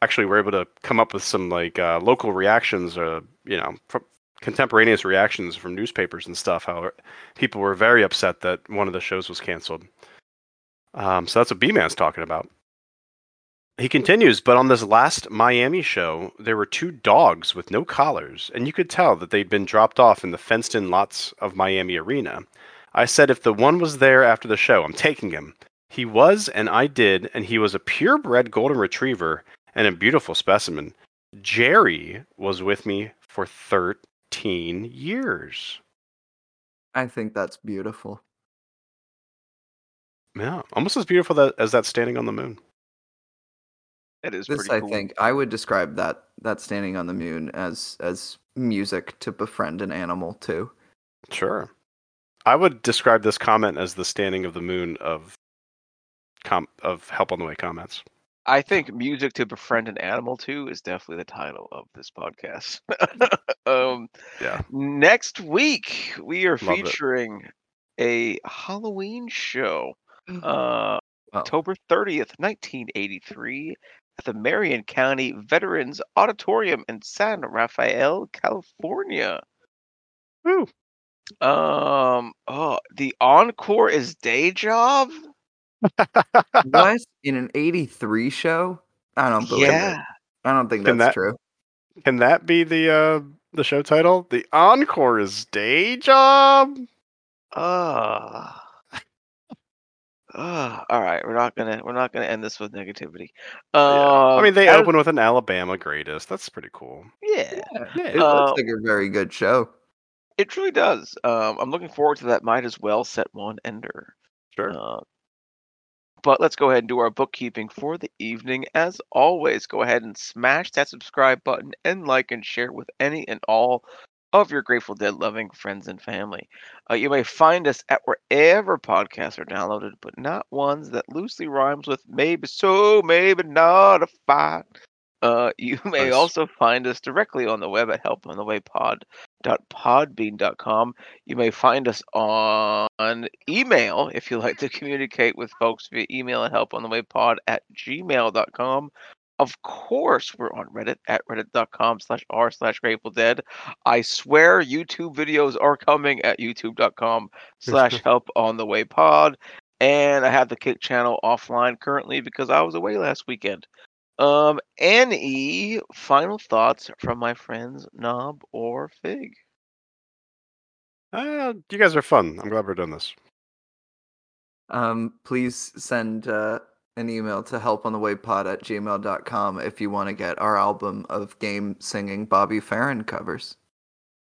actually were able to come up with some like uh, local reactions, uh, you know, contemporaneous reactions from newspapers and stuff. How people were very upset that one of the shows was canceled. Um, so that's what B-Man's talking about. He continues, but on this last Miami show, there were two dogs with no collars, and you could tell that they'd been dropped off in the fenced in lots of Miami Arena. I said if the one was there after the show, I'm taking him. He was, and I did, and he was a purebred golden retriever and a beautiful specimen. Jerry was with me for 13 years. I think that's beautiful. Yeah, almost as beautiful that, as that standing on the moon. That is This, pretty I cool. think, I would describe that that standing on the moon as as music to befriend an animal too. Sure. I would describe this comment as the standing of the moon of com- of help on the way comments. I think music to befriend an animal to is definitely the title of this podcast. um, Yeah. next week we are Love it. featuring a Halloween show, Oh. uh, October thirtieth, nineteen eighty-three, at the Marin County Veterans Auditorium in San Rafael, California. Woo. Um, oh, the encore is day job. what in an '83 show? I don't believe Yeah. it. I don't think Can that's that- true. Can that be the uh the show title? The encore is day job. Ah. Ah, all right, we're not gonna we're not gonna end this with negativity. Um, I mean, they as- open with an Alabama greatest. That's pretty cool. Yeah, Yeah. It Uh, looks like a very good show. it truly does. Um, I'm looking forward to that. Might as well set one ender. Sure. Uh, But let's go ahead and do our bookkeeping for the evening. As always, go ahead and smash that subscribe button and like and share with any and all of your Grateful Dead loving friends and family. Uh, you may find us at wherever podcasts are downloaded, but not ones that loosely rhymes with maybe so, maybe not a fight. Uh, you may Nice. also find us directly on the web at helponthewaypod.podbean.com. You may find us on email if you like to communicate with folks via email at helponthewaypod at gmail.com. Of course, we're on Reddit at reddit.com slash r slash Grateful Dead. I swear YouTube videos are coming at youtube.com slash help on the way pod. And I have the Kick channel offline currently because I was away last weekend. Um, Annie, final thoughts from my friends Knob or Fig. Uh, you guys are fun. I'm glad we're doing this. Um, please send uh, an email to helponthewaypod at gmail.com if you want to get our album of game singing Bobby Farron covers.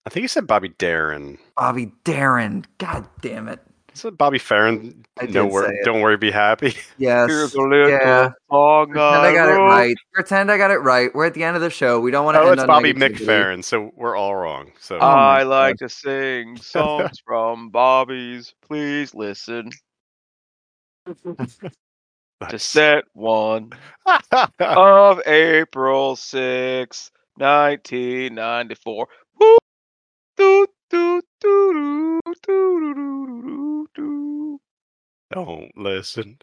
I think you said Bobby Darin. Bobby Darin, god damn it. Is it Bobby Farron? I did no wor- say it. Don't worry, be happy. Yes. Here's a little yeah. song Pretend I got it right. Pretend I got it right. We're at the end of the show. We don't want to Oh, end it's on Bobby negativity. McFerrin, so we're all wrong. So Oh I like to sing songs from Bobby's. Please listen to set one of April 6, 1994. Don't listen.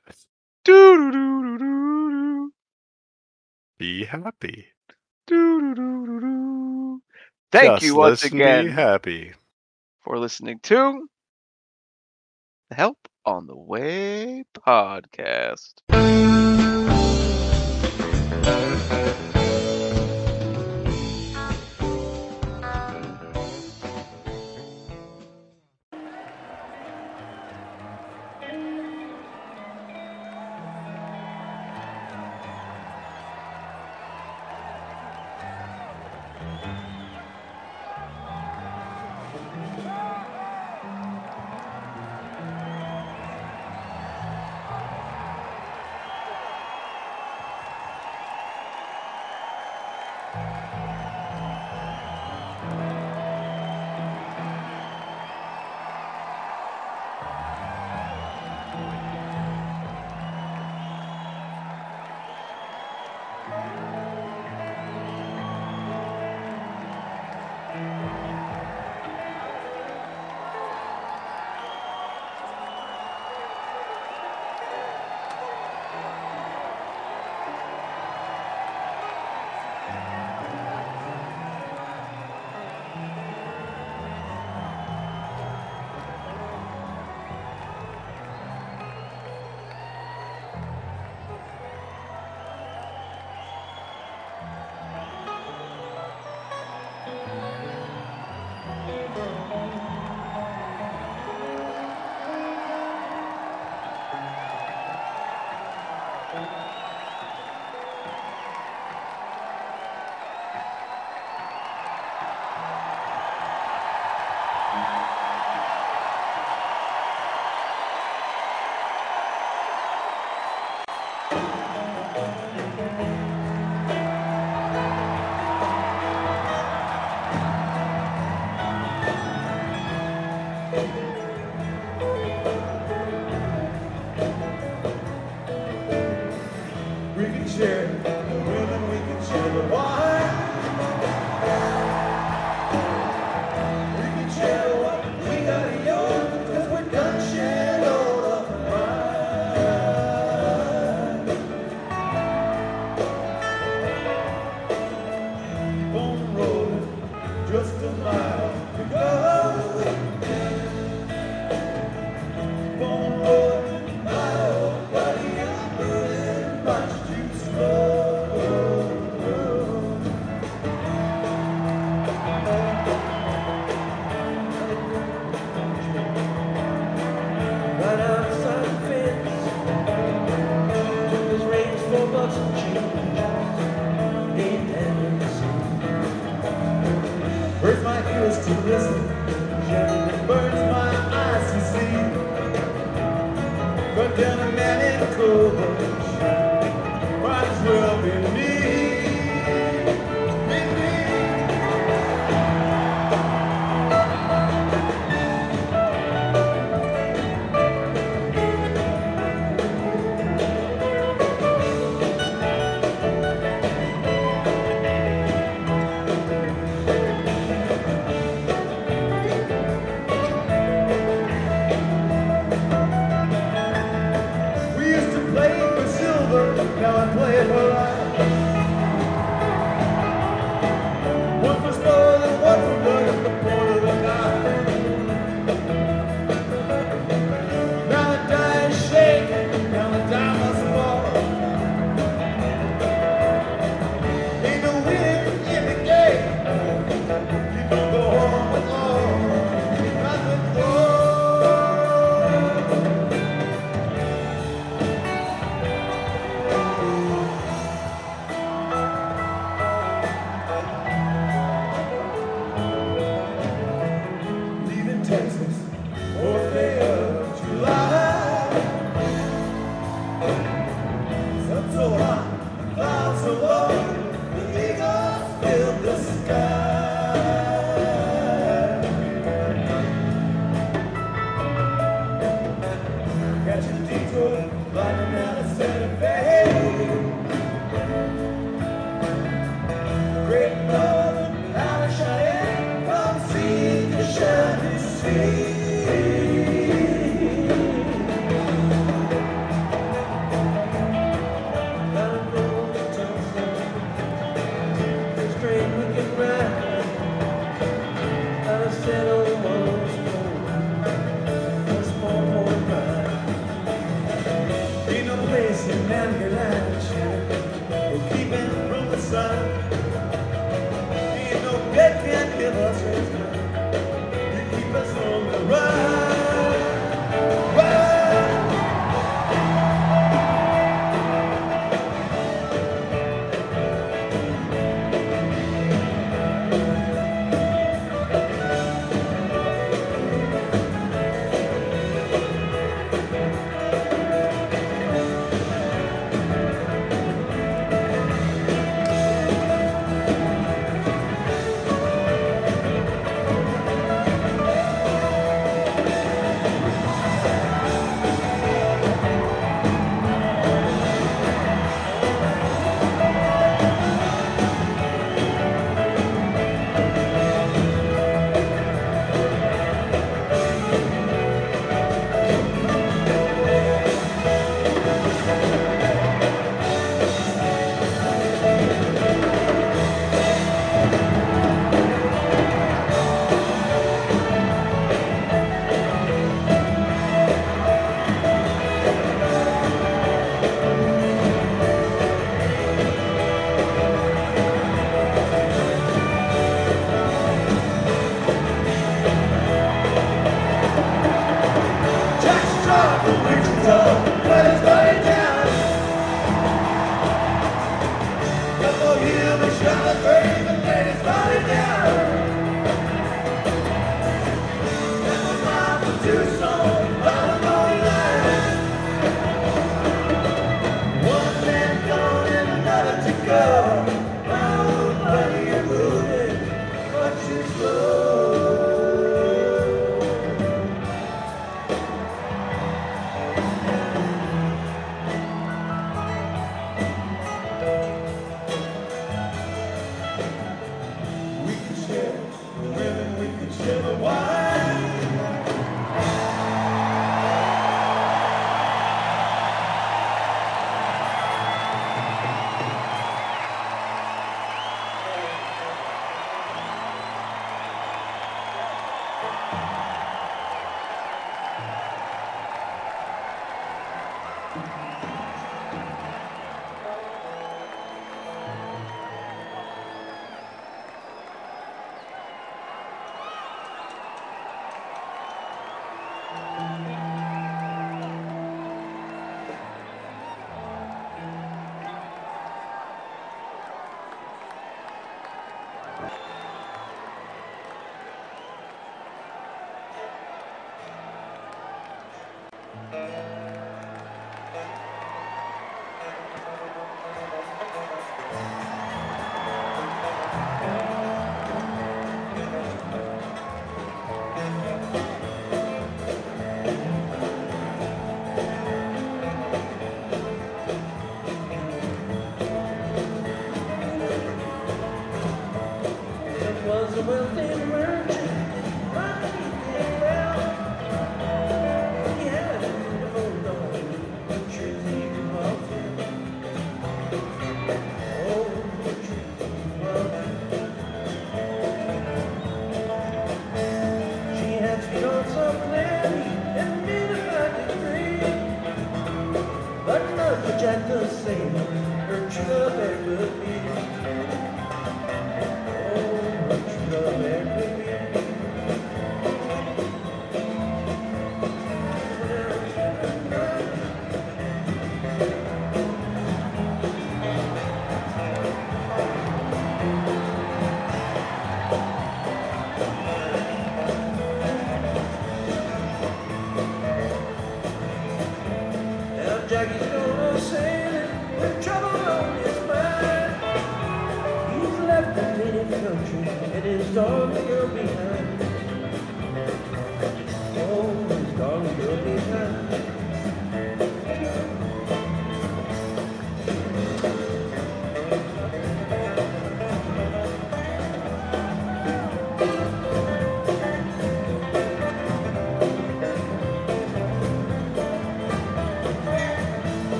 Be happy. Thank Just you once again. Be happy. For listening to the help on the Way podcast. than a man coach.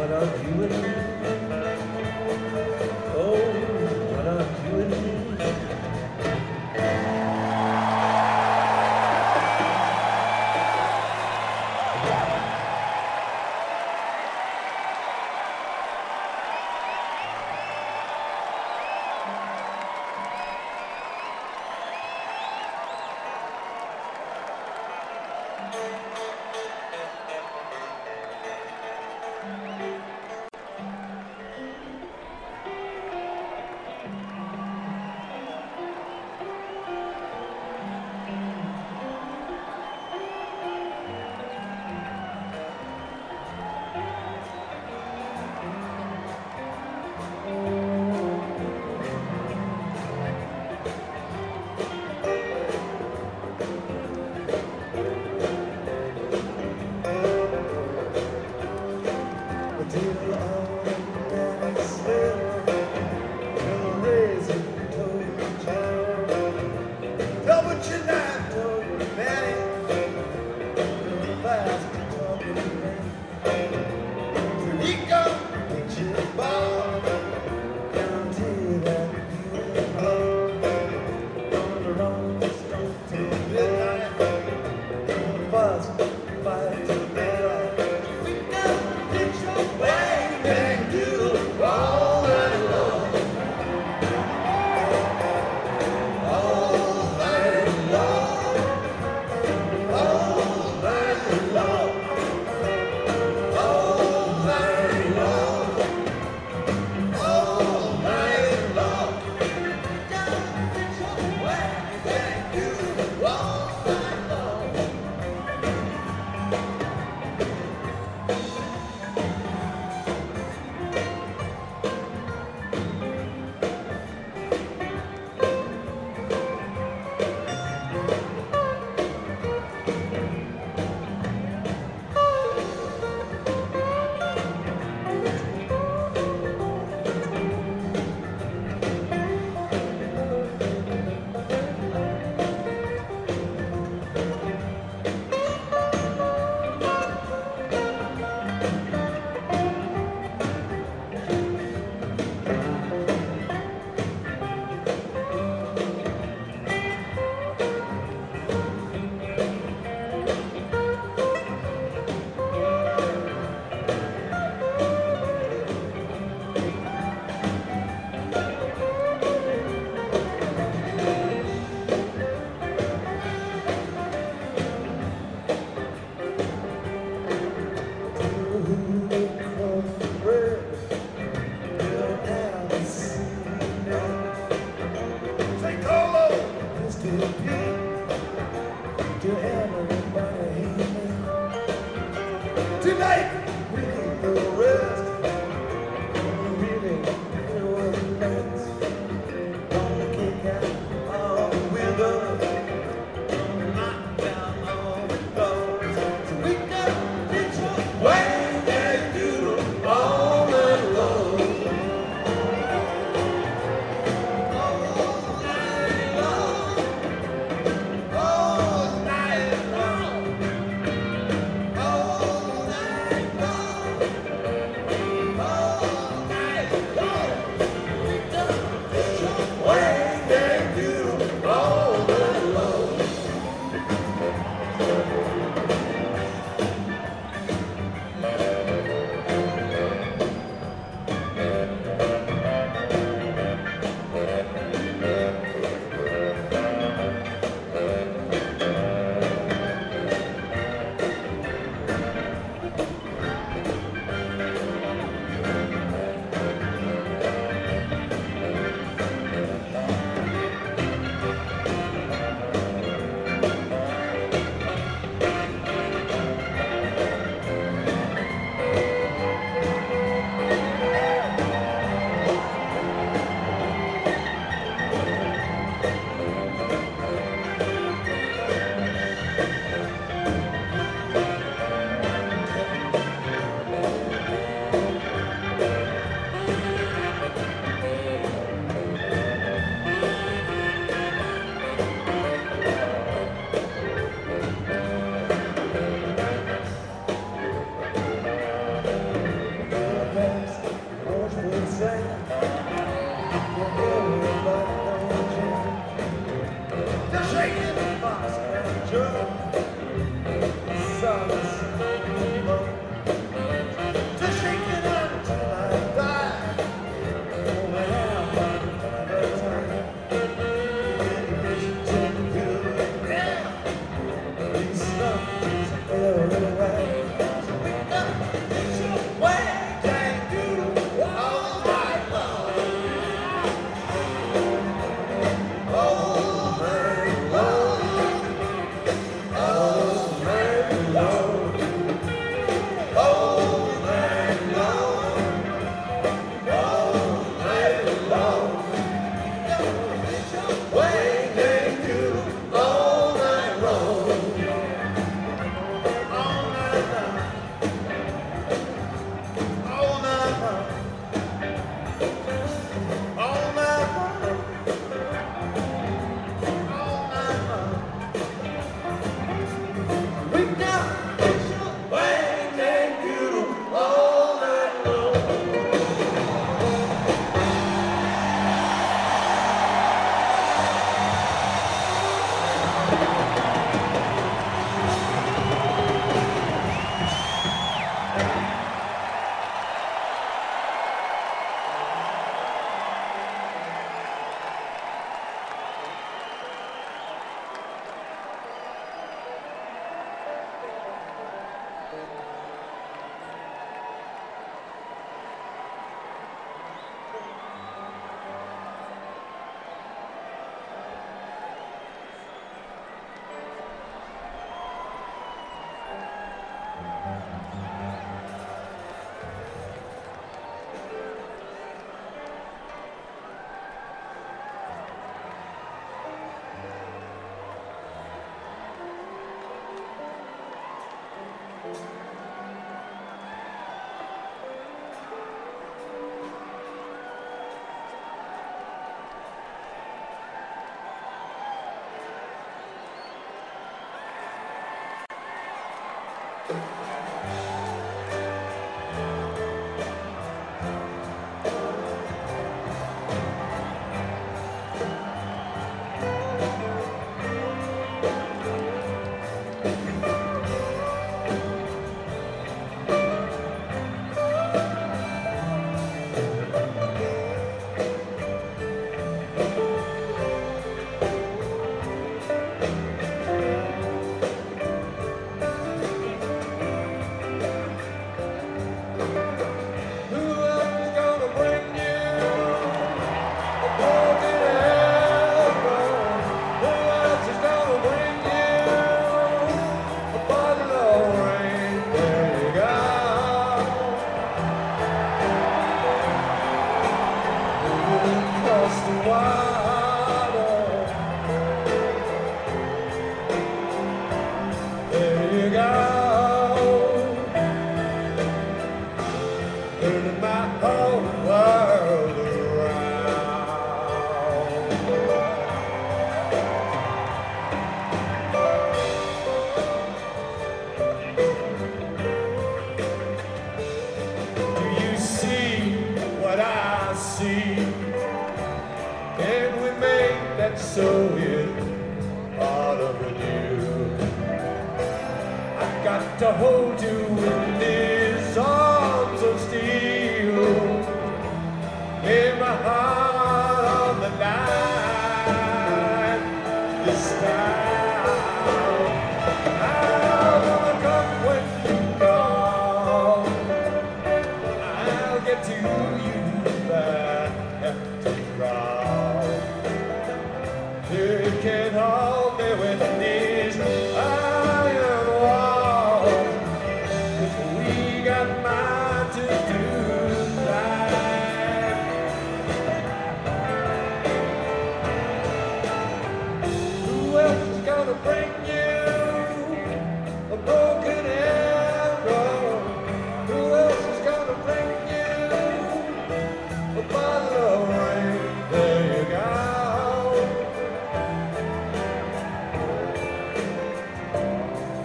What are you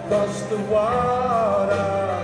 Across the water.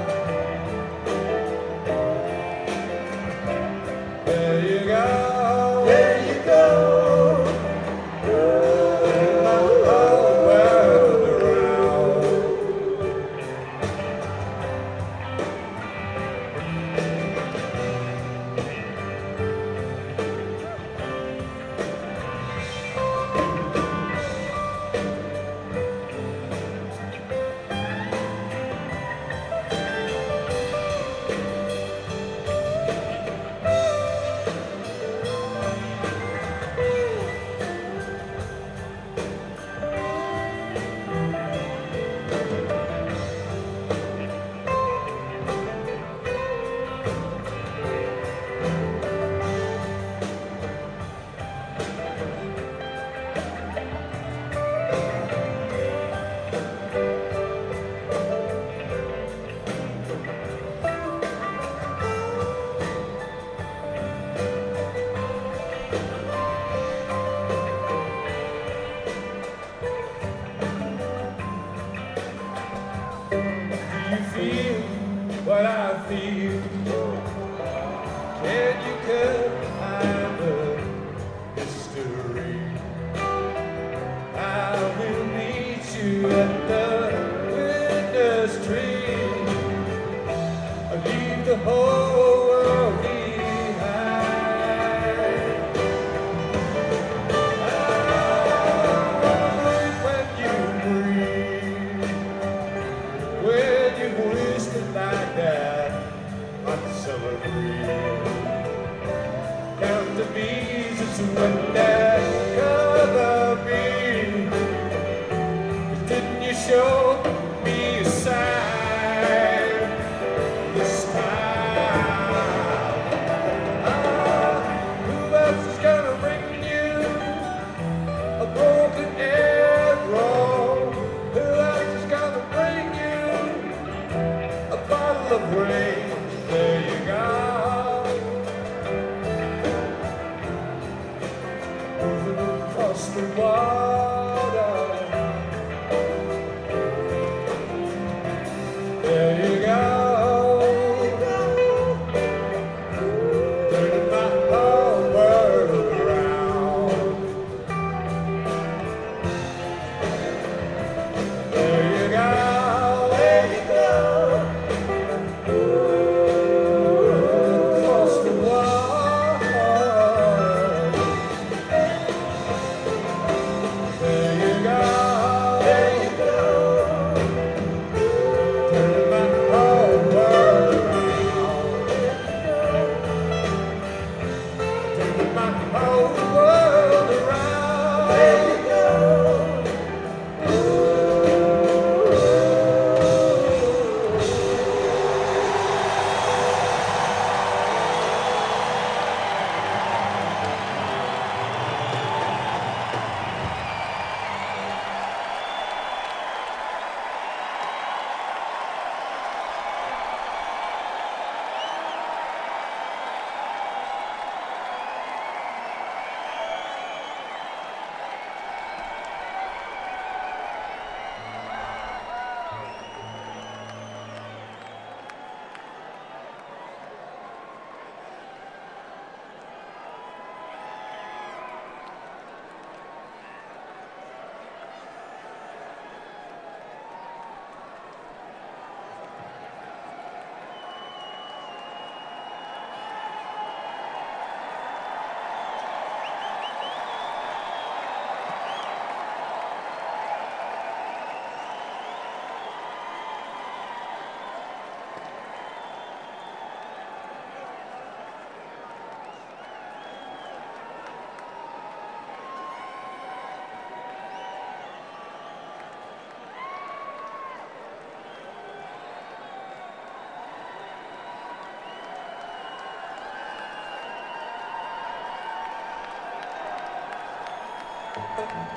Looking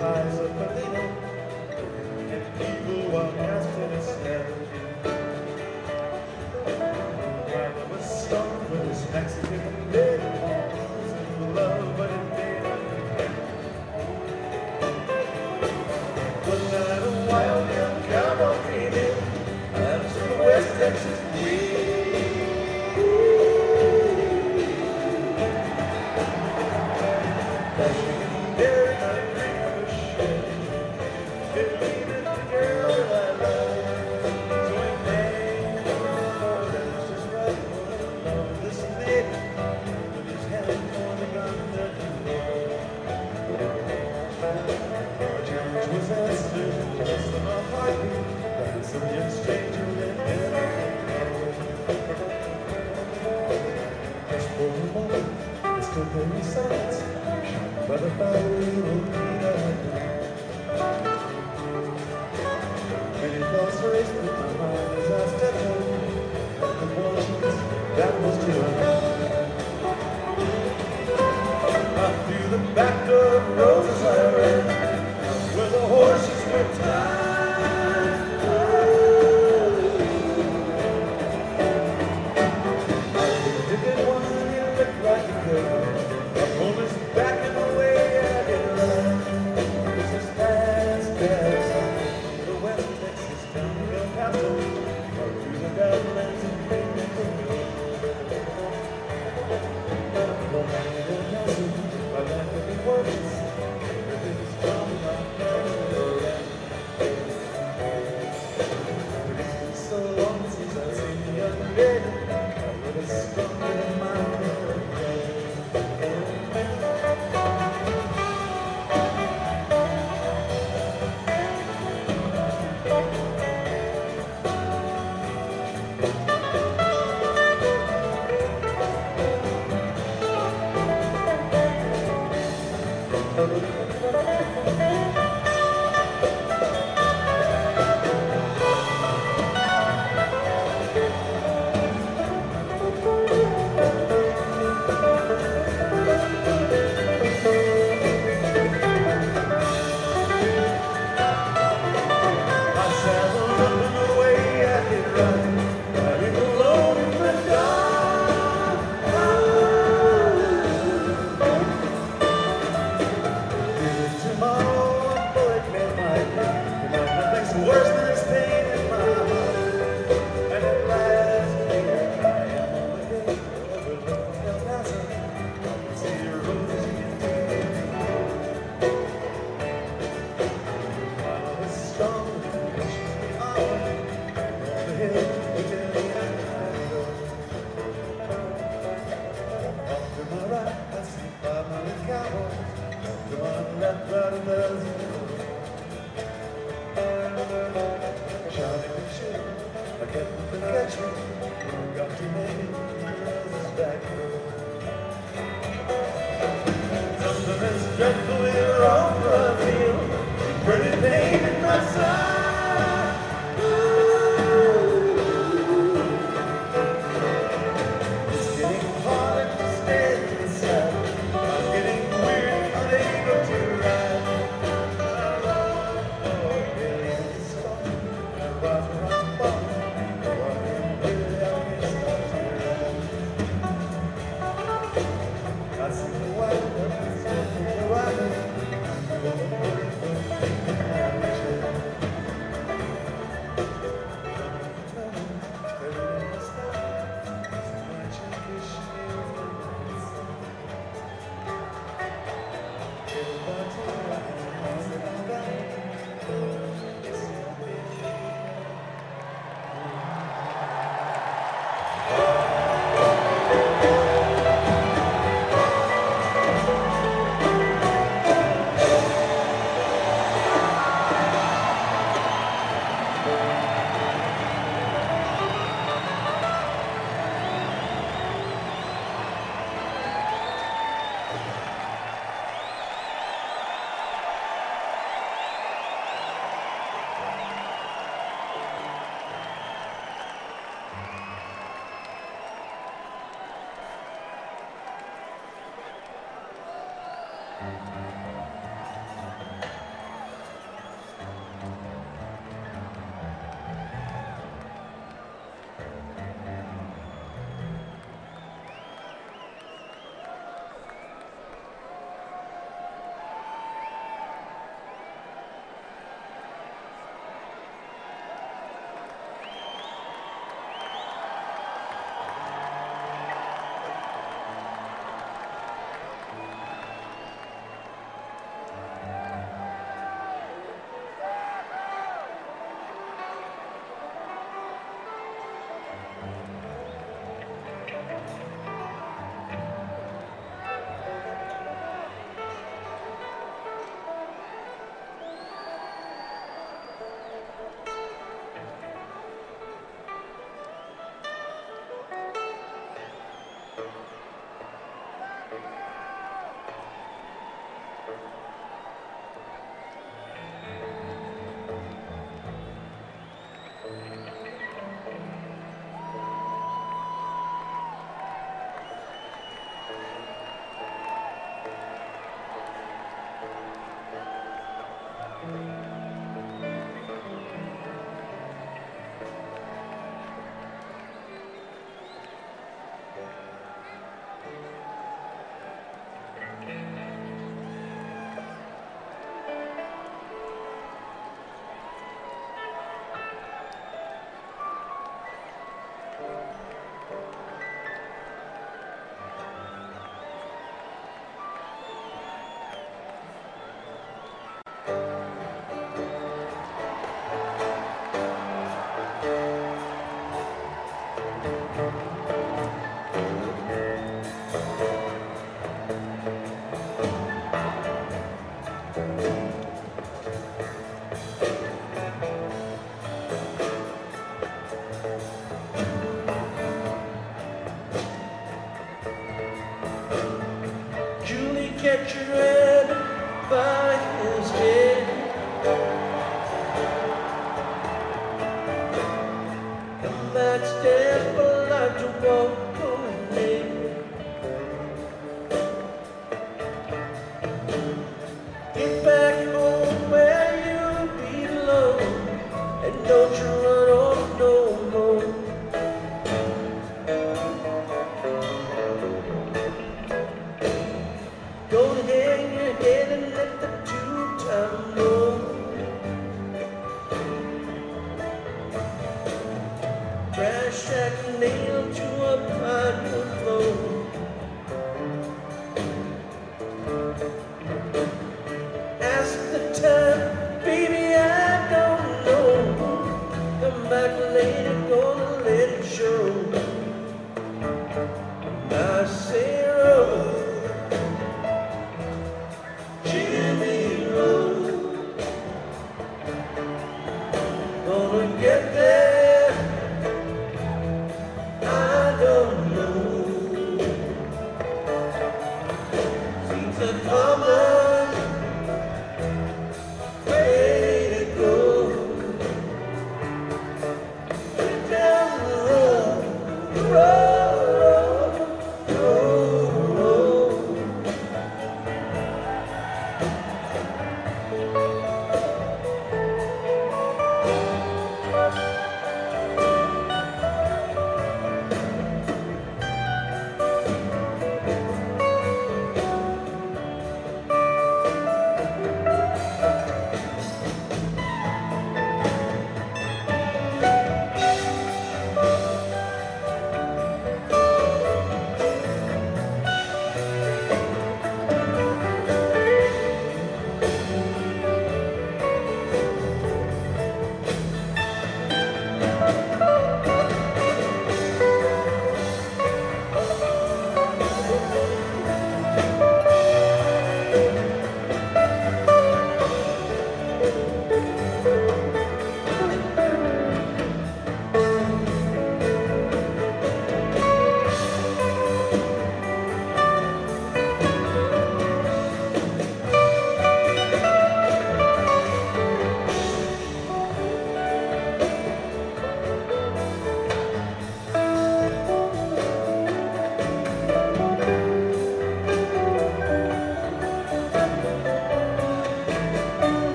were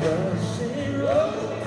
Dusty road.